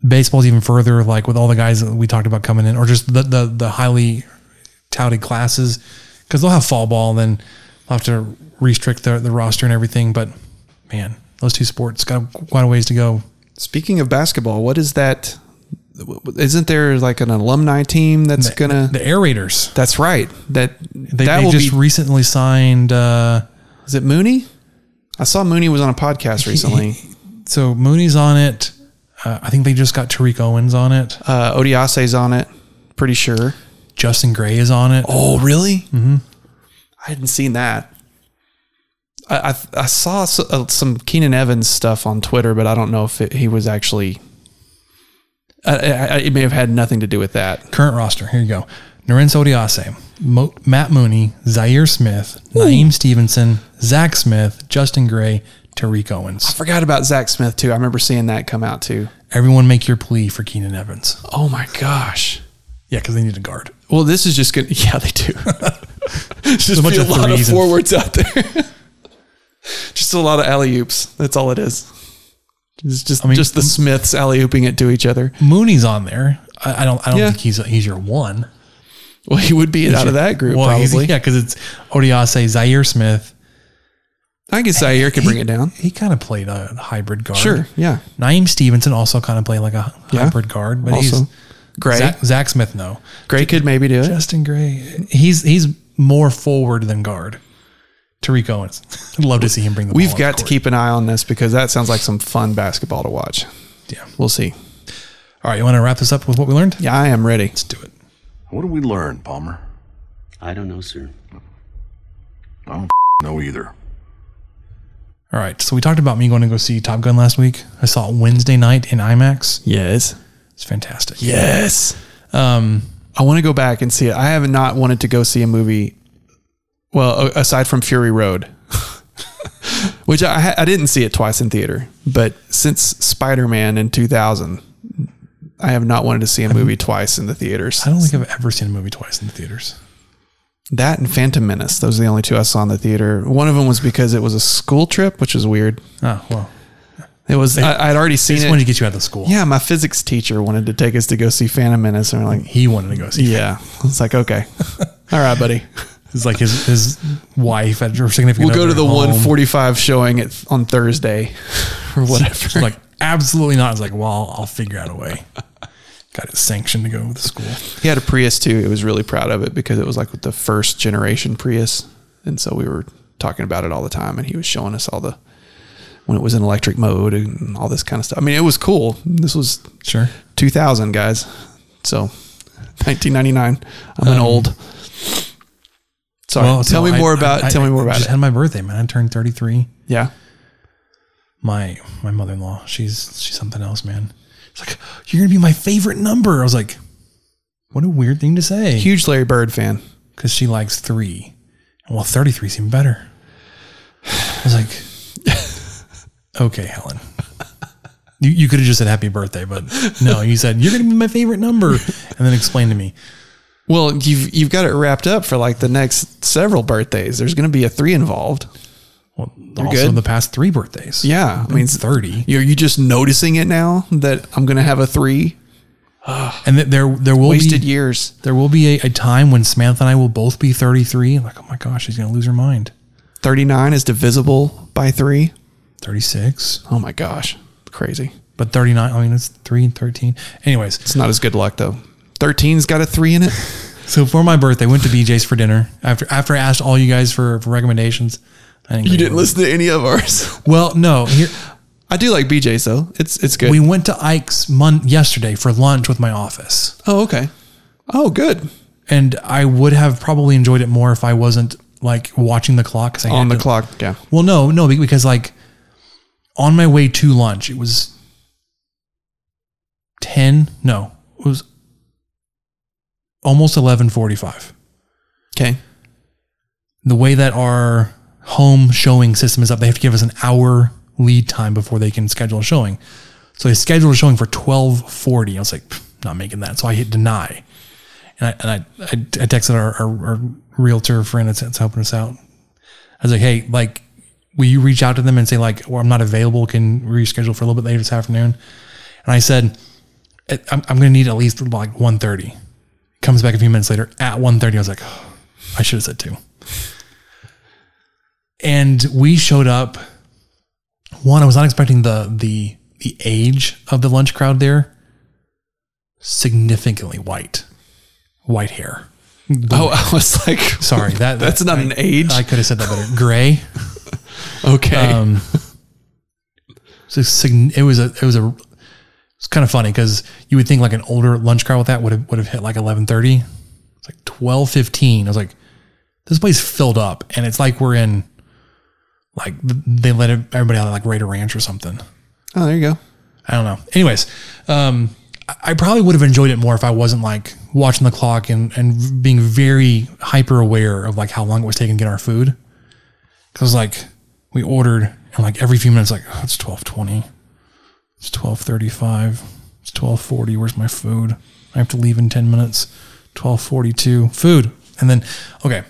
Baseball's even further, like with all the guys that we talked about coming in, or just the the, the highly touted classes, because they'll have fall ball, and then they'll have to restrict the the roster and everything. But man, those two sports got quite a ways to go. Speaking of basketball, what is that? Isn't there like an alumni team that's gonna? The Air Raiders, that's right. That they, that they just be. recently signed. Uh, Is it Mooney? I saw Mooney was on a podcast recently. so Mooney's on it. Uh, I think they just got Tariq Owens on it. Uh, Odiase's on it. Pretty sure. Justin Gray is on it. Oh, really? Mm-hmm. I hadn't seen that. I I, I saw s- uh, some Keenan Evans stuff on Twitter, but I don't know if it, he was actually. I, I, it may have had nothing to do with that. Current roster. Here you go. Norense Odiase, Mo- Matt Mooney, Zhaire Smith, Niem Stevenson, Zach Smith, Justin Gray, Tariq Owens. I forgot about Zach Smith too. I remember seeing that come out too. Everyone make your plea for Keenan Evans. Oh my gosh. Yeah, because they need a guard. Well, this is just gonna. [laughs] Yeah, they do. [laughs] just a bunch a of lot of forwards out there. [laughs] just a lot of alley oops. That's all it is. It's just I mean, just the Smiths alley ooping it to each other. Mooney's on there. I, I don't. I don't Yeah. think he's he's your one. Well, he would be out of that group Well, probably. Yeah, because it's Odiase, Zhaire Smith, I guess Zhaire could bring it down. He kind of played a hybrid guard. Sure, yeah. Niem Stevenson also kind of played like a Yeah. hybrid guard, but Also. he's Gray. Zach, Zach Smith, no. Gray could maybe do it. Justin Gray, he's he's more forward than guard. Tariq Owens, I'd [laughs] love to see him bring the. We've ball got up to keep an eye on this because that sounds like some fun basketball to watch. Yeah. We'll see. All right, you want to wrap this up with what we learned? Yeah, I am ready. Let's do it. What did we learn, Palmer? I don't know, sir. I don't [laughs] know either. All right, so we talked about me going to go see Top Gun last week. I saw it Wednesday night in IMAX. Yes. It's fantastic. Yes. Um, I want to go back and see it. I have not wanted to go see a movie. Well, aside from Fury Road, [laughs] which I, I didn't see it twice in theater, but since Spider Man in 2000, I have not wanted to see a movie twice in the theaters. I don't think I've ever seen a movie twice in the theaters. That and Phantom Menace. Those are the only two I saw in the theater. One of them was because it was a school trip, which was weird. Oh well, It was. They- I, I'd already seen just it. wanted to get you out of school. Yeah, my physics teacher wanted to take us to go see Phantom Menace, and we're like, he wanted to go see. yeah. It's like okay, [laughs] all right, buddy. It's like his his wife or significant. We'll go to the 145 showing it on Thursday [laughs] or whatever. She's like absolutely not. It's like, well, I'll, I'll figure out a way. [laughs] Got it sanctioned to go to the school. he had a Prius too. He was really proud of it because it was like the first generation Prius, and so we were talking about it all the time. And he was showing us all the when it was in electric mode and all this kind of stuff. I mean, it was cool. This was Sure. 2000, guys. So 1999. I'm an Um, old. Sorry. Well, tell me I- more about. I- tell me I more about just it. had my birthday, man. I turned 33. Yeah. My my mother in law, she's she's something else, man. It's like you're gonna be my favorite number. I was like, what a weird thing to say. Huge Larry Bird fan. because she likes three. And well, 33 seemed better. I was like, [laughs] okay, Helen. You, you could have just said happy birthday, but no, you said you're going to be my favorite number. And then explain to me. Well, you've you've got it wrapped up for like the next several birthdays. There's going to be a three involved. Well, You're also good. the past three birthdays. Yeah, I mean, it's 30. Are you just noticing it now that I'm going to have a three? [sighs] And that there, there will Wasted be, years. there will be a, a time when Samantha and I will both be 33. Like, oh my gosh, she's going to lose her mind. 39 is divisible by three. 36, Oh my gosh, crazy. but 39, I mean, it's 3 and 13. Anyways, It's not as good luck though. 13's got a three in it. [laughs] So for my birthday, went to BJ's for dinner. After after I asked all you guys for, for recommendations, I didn't. You didn't listen to any of ours. [laughs] Well, no. Here I do like BJ's though. It's it's good. we went to Ike's mon- yesterday for lunch with my office, oh okay. Oh good. and I would have probably enjoyed it more if I wasn't like watching the clock. I On the to- clock. Yeah. Well, no, no, because like on my way to lunch, it was ten. No, it was almost eleven forty-five. Okay. the way that our home showing system is up, they have to give us an hour lead time before they can schedule a showing. So they scheduled a showing for twelve forty. I was like, not making that. So I hit deny, and I and I, I, texted our, our, our realtor friend that's, helping us out. I was like, hey, like, will you reach out to them and say like, well, I'm not available. Can reschedule for a little bit later this afternoon? And I said, "Eh, I'm, I'm going to need at least like 1.30. Comes back a few minutes later at 1.30. I was like, oh, I should have said two. And we showed up. One, I was not expecting the the the age of the lunch crowd there. Significantly white, white hair. [laughs] Oh, I was like, Sorry, that [laughs] That's that- not I- an age. I could have said that better. Gray. [laughs] okay. Um, so it was a it was a it's kind of funny because you would think like an older lunch crowd with that would have would have hit like eleven thirty. It's like twelve fifteen. I was like, this place filled up, and it's like we're in like they let everybody out like Raider Ranch or something. oh, there you go. I don't know. Anyways, um, I- I probably would have enjoyed it more if I wasn't like watching the clock and, and being very hyper aware of like how long it was taking to get our food. Cause like we ordered and like every few minutes, like, oh, it's 1220, it's 1235, it's 1240. Where's my food? I have to leave in 10 minutes. 1242 food. And then, okay.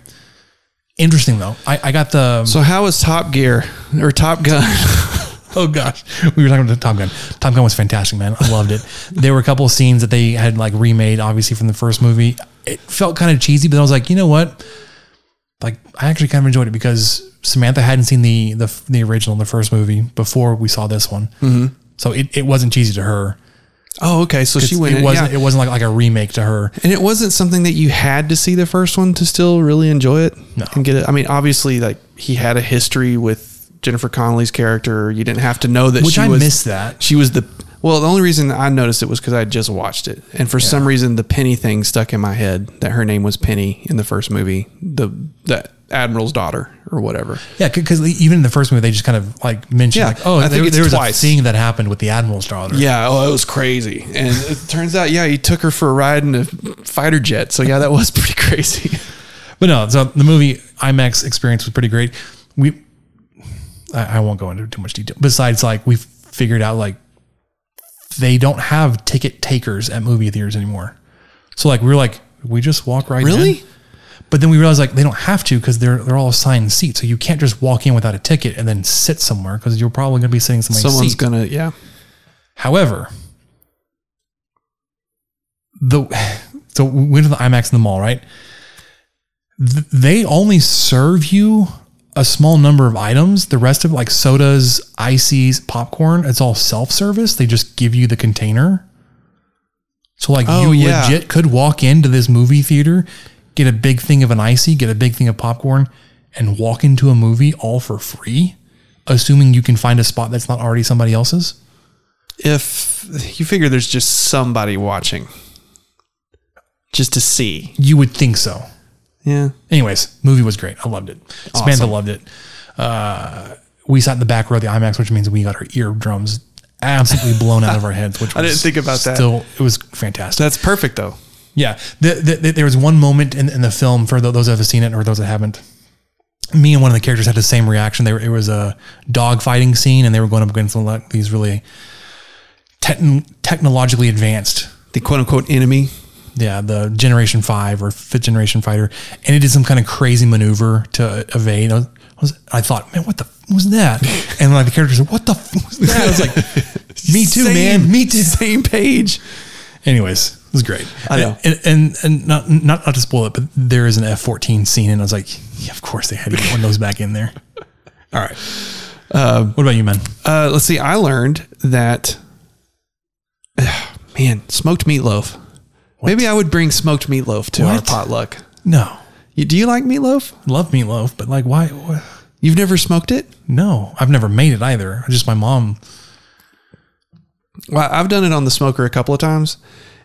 Interesting though. I, I got the, So how was Top Gear or Top Gun? [laughs] Oh gosh, we were talking about Top Gun. Top Gun was fantastic, man. I loved it. there were a couple of scenes that they had like remade, obviously from the first movie. It felt kind of cheesy, but I was like, you know what? Like, I actually kind of enjoyed it because Samantha hadn't seen the the the original, the first movie before we saw this one, Mhm. so it, it wasn't cheesy to her. Oh, okay. So she went. It in- wasn't. yeah. It wasn't like like a remake to her. And it wasn't something that you had to see the first one to still really enjoy it No. and get it. I mean, obviously, like he had a history with Jennifer Connelly's character. You didn't have to know that Which she I was. missed that. She was the. Well, the only reason I noticed it was because I had just watched it, and for some reason, the Penny thing stuck in my head that her name was Penny in the first movie, the the admiral's daughter or whatever. Yeah, because even in the first movie, they just kind of like mentioned Yeah, like, oh, I think there, it's there was twice. a thing that happened with the admiral's daughter. Yeah, oh, it was crazy, and it turns out, yeah, he took her for a ride in a fighter jet. So yeah, that was [laughs] pretty crazy. But no, so the movie IMAX experience was pretty great. We, I, I won't go into too much detail. Besides, like we figured out like they don't have ticket takers at movie theaters anymore. So like we were like, we just walk right Really? in. But then we realized like they don't have to because they're they're all assigned seats. So you can't just walk in without a ticket and then sit somewhere because you're probably going to be sitting somewhere. Someone's seat. gonna, yeah. However, the so we went to the IMAX in the mall, right? Th- They only serve you a small number of items. The rest of it, like sodas, ices, popcorn, it's all self service. They just give you the container. So like Oh, you yeah. legit could walk into this movie theater, get a big thing of an icy, get a big thing of popcorn, and walk into a movie all for free, assuming you can find a spot that's not already somebody else's. if you figure there's just somebody watching just to see. You would think so. Yeah. Anyways, movie was great. I loved it. Samantha Awesome. loved it. Uh, we sat in the back row of the IMAX, which means we got our eardrums absolutely blown out of our heads. Which [laughs] I didn't think about that. Still, it was fantastic. That's perfect though. Yeah, the, the, the- there was one moment in, in the film for tho- those that have seen it or those that haven't. Me and one of the characters had the same reaction. They were, it was a dog fighting scene, and they were going up against these really techn technologically advanced The quote unquote enemy. yeah, the Generation Five or Fifth Generation fighter, and it did some kind of crazy maneuver to uh, evade. I, was, I, was- I thought, man, what the f- was that? [laughs] And like the character said, what the f- was that? I was like, [laughs] me too, Same- man, me too. Same page. Anyways, was great. I know. and and, and not, not not to spoil it, but there is an F fourteen scene, and I was like, yeah, of course they had to get one of those back in there. [laughs] All right, Um, what about you, man? Uh, let's see. I learned that, [sighs] man, smoked meatloaf. Maybe I would bring smoked meatloaf to our potluck. No, You, do you like meatloaf? love meatloaf, but like, why? why? You've never smoked it? No, I've never made it either. Just my mom. Well, I've done it on the smoker a couple of times,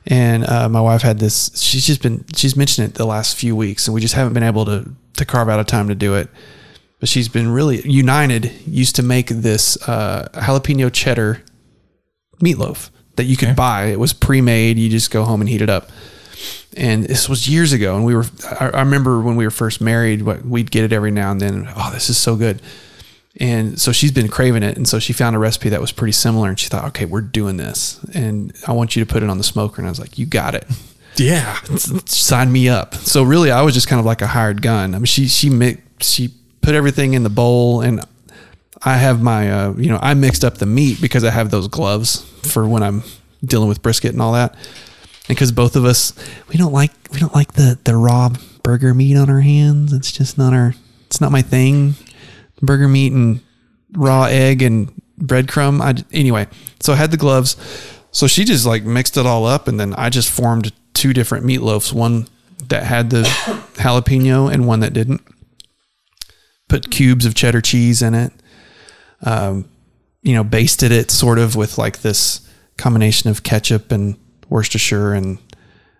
and uh, my wife had this. She's just been she's mentioned it the last few weeks, and we just haven't been able to to carve out a time to do it. But she's been really United used to make this uh, jalapeno cheddar meatloaf that you could Okay. buy. It was pre-made. You just go home and heat it up. And this was years ago, and we were. I, I remember when we were first married, what we'd get it every now and then. Oh, this is so good. And so she's been craving it. And so she found a recipe that was pretty similar. And she thought, okay, we're doing this. And I want you to put it on the smoker. And I was like, you got it. Yeah, [laughs] Sign me up. So really, I was just kind of like a hired gun. I mean, she, she, mi- she put everything in the bowl and I have my, uh, you know, I mixed up the meat because I have those gloves for when I'm dealing with brisket and all that. And because both of us, we don't like, we don't like the, the raw burger meat on our hands. It's just not our, it's not my thing burger meat and raw egg and breadcrumb. I anyway, so I had the gloves. So she just like mixed it all up, and then I just formed two different meatloafs. One that had the [coughs] jalapeno and one that didn't. Put cubes of cheddar cheese in it. Um, you know, basted it sort of with like this combination of ketchup and Worcestershire and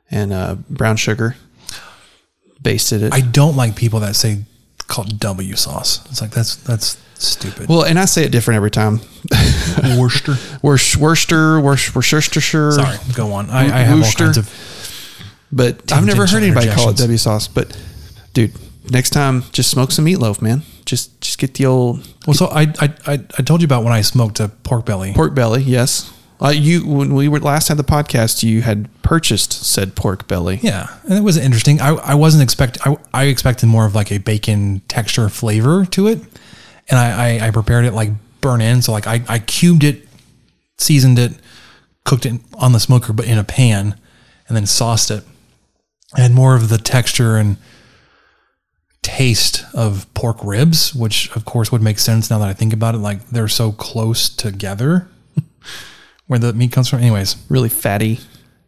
and uh, brown sugar. Basted it. I don't like people that say call it W sauce. It's like that's that's stupid. Well, and I say it different every time. [laughs] Worcester. Worc- Worcester, Worcestershire. Sorry, go on. I, I have Worcester. all kinds of. But I've never heard anybody call it. W sauce. But dude, next time just smoke some meatloaf, man. Just just get the old Well, so I I I, I told you about when I smoked a pork belly. pork belly. Yes. Uh, you when we were last had the podcast, you had purchased said pork belly. Yeah, and it was interesting. I, I wasn't expect I, I expected more of like a bacon texture flavor to it, and I, I, I prepared it like burnt ends. So like I, I cubed it, seasoned it, cooked it on the smoker, but in a pan, and then sauced it. It had more of the texture and taste of pork ribs, which of course would make sense now that I think about it. Like they're so close together [laughs] where the meat comes from. Anyways, really fatty.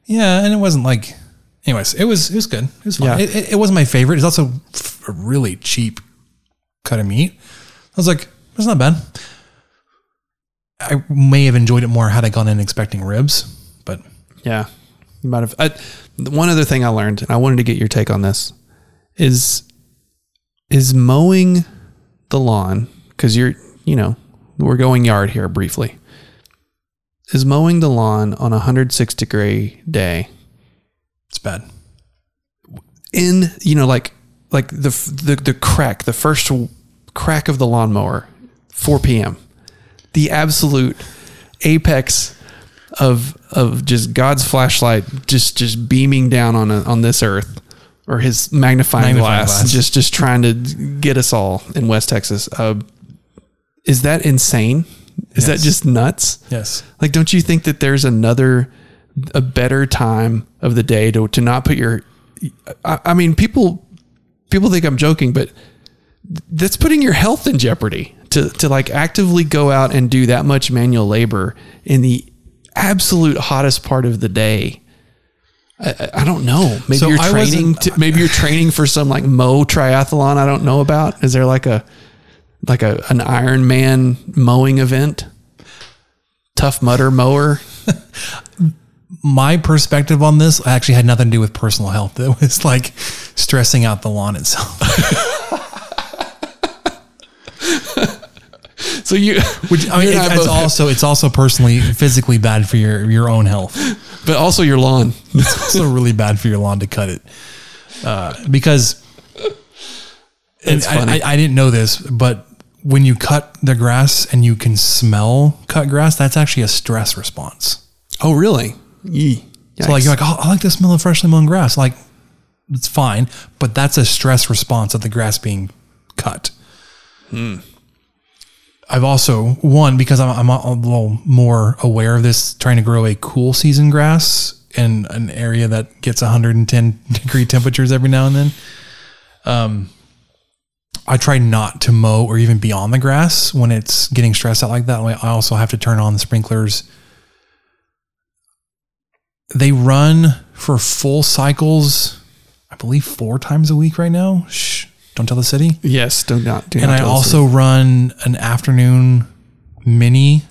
Yeah, and it wasn't like. Anyways, it was it was good. It was fun. Yeah. It, it, it wasn't my favorite. It's also a really cheap cut of meat. I was like, that's not bad. I may have enjoyed it more had I gone in expecting ribs, but Yeah, you might have. I, one other thing I learned, and I wanted to get your take on this, is is mowing the lawn because you're you know we're going yard here briefly. Is mowing the lawn on a 106 degree day it's bad. in you know like like the the the crack the first crack of the lawnmower 4 p.m. the absolute apex of of just God's flashlight just just beaming down on a, on this earth or his magnifying, Magnifying glass, glass. just just trying to get us all in West Texas uh, is that insane is that just nuts Yes. like don't you think that there's another a better time of the day to to not put your I, I mean people people think I'm joking but that's putting your health in jeopardy to to like actively go out and do that much manual labor in the absolute hottest part of the day. I, I- I don't know. Maybe So you're training. To, maybe you're training for some like Mo triathlon. I don't know about. Is there like a like a an Ironman mowing event? Tough Mudder mower. [laughs] My perspective on this actually had nothing to do with personal health. It was like stressing out the lawn itself. [laughs] So you, Which I mean, and it's, both- also it's also personally physically bad for your your own health. but also your lawn. [laughs] It's also really bad for your lawn to cut it uh, because. And It's funny. I, I, I didn't know this, but when you cut the grass and you can smell cut grass, that's actually a stress response. Oh, really? Yee. So like you're like, oh, I like the smell of freshly mown grass. Like it's fine, but that's a stress response of the grass being cut. Hmm. I've also one because I'm, I'm a little more aware of this, trying to grow a cool season grass in an area that gets 110 [laughs] degree temperatures every now and then. Um, I try not to mow or even be on the grass when it's getting stressed out like that. I also have to turn on the sprinklers they run for full cycles, I believe four times a week right now. Shh, don't tell the city. Yes, do not. Do and not I also run an afternoon mini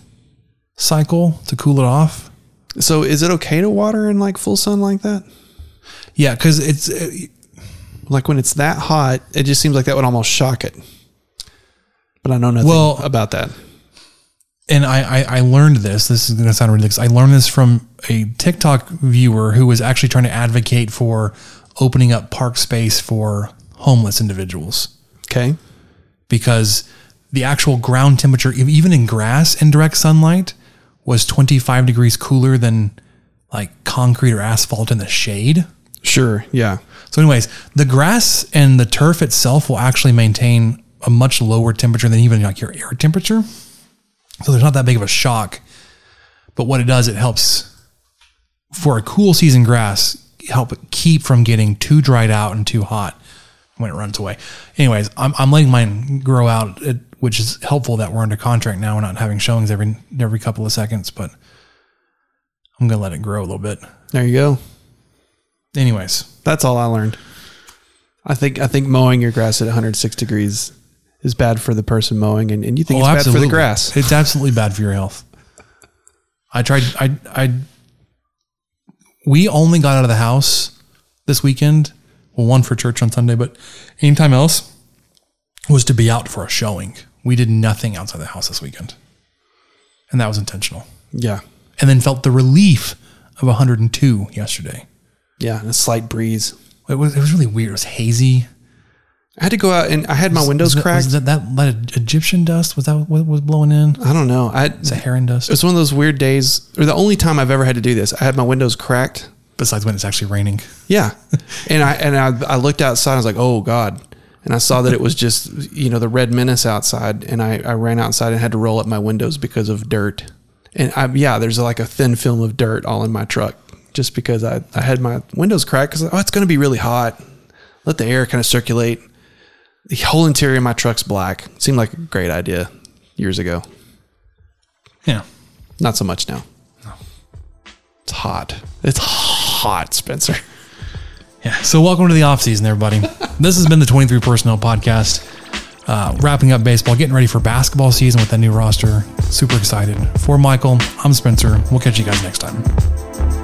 cycle to cool it off. So is it okay to water in like full sun like that? Yeah, because it's Like when it's that hot, it just seems like that would almost shock it. But I don't know nothing Well- about that. and I, I I learned this. This is going to sound ridiculous. I learned this from a TikTok viewer who was actually trying to advocate for opening up park space for homeless individuals. Okay. because the actual ground temperature, even in grass in direct sunlight, was 25 degrees cooler than like concrete or asphalt in the shade. Sure. Yeah. So, anyways, the grass and the turf itself will actually maintain a much lower temperature than even like your air temperature. So, there's not that big of a shock. But what it does, it helps for a cool season grass, help keep from getting too dried out and too hot when it runs away. Anyways, I'm, I'm letting mine grow out, it, which is helpful that we're under contract now. We're not having showings every every couple of seconds, but I'm gonna let it grow a little bit. There you go. Anyways, That's all I learned. I think I think mowing your grass at 106 degrees is bad for the person mowing, and, and you think Oh, it's bad for the grass. It's absolutely bad for your health. I tried. I. I. We only got out of the house this weekend. Well, one for church on Sunday, but anytime else was to be out for a showing. We did nothing outside the house this weekend, and that was intentional. Yeah. And then felt the relief of 102 yesterday. Yeah. And a slight breeze. It was. It was really weird. It was hazy. I had to go out and I had my Was- windows was that- cracked. Was that, that that Egyptian dust? Was that what was blowing in? I don't know. I Saharan dust. It was one of those weird days, or the only time I've ever had to do this. I had my windows cracked. Besides when it's actually raining. Yeah, [laughs] and I and I, I looked outside. I was like, oh god, and I saw that it was just you know the red menace outside, and I I ran outside and had to roll up my windows because of dirt. And I yeah, there's like a thin film of dirt all in my truck just because I I had my windows cracked because oh it's going to be really hot. Let the air kind of circulate. The whole interior of my truck's black. Seemed like a great idea years ago. Yeah. Not so much now. It's hot. It's hot, Spencer. Yeah. So welcome to the off season, everybody. [laughs] this has been the 23 Personnel Podcast. Uh, wrapping up baseball, getting ready for basketball season with that new roster. Super excited. For Michael, I'm Spencer. We'll catch you guys next time.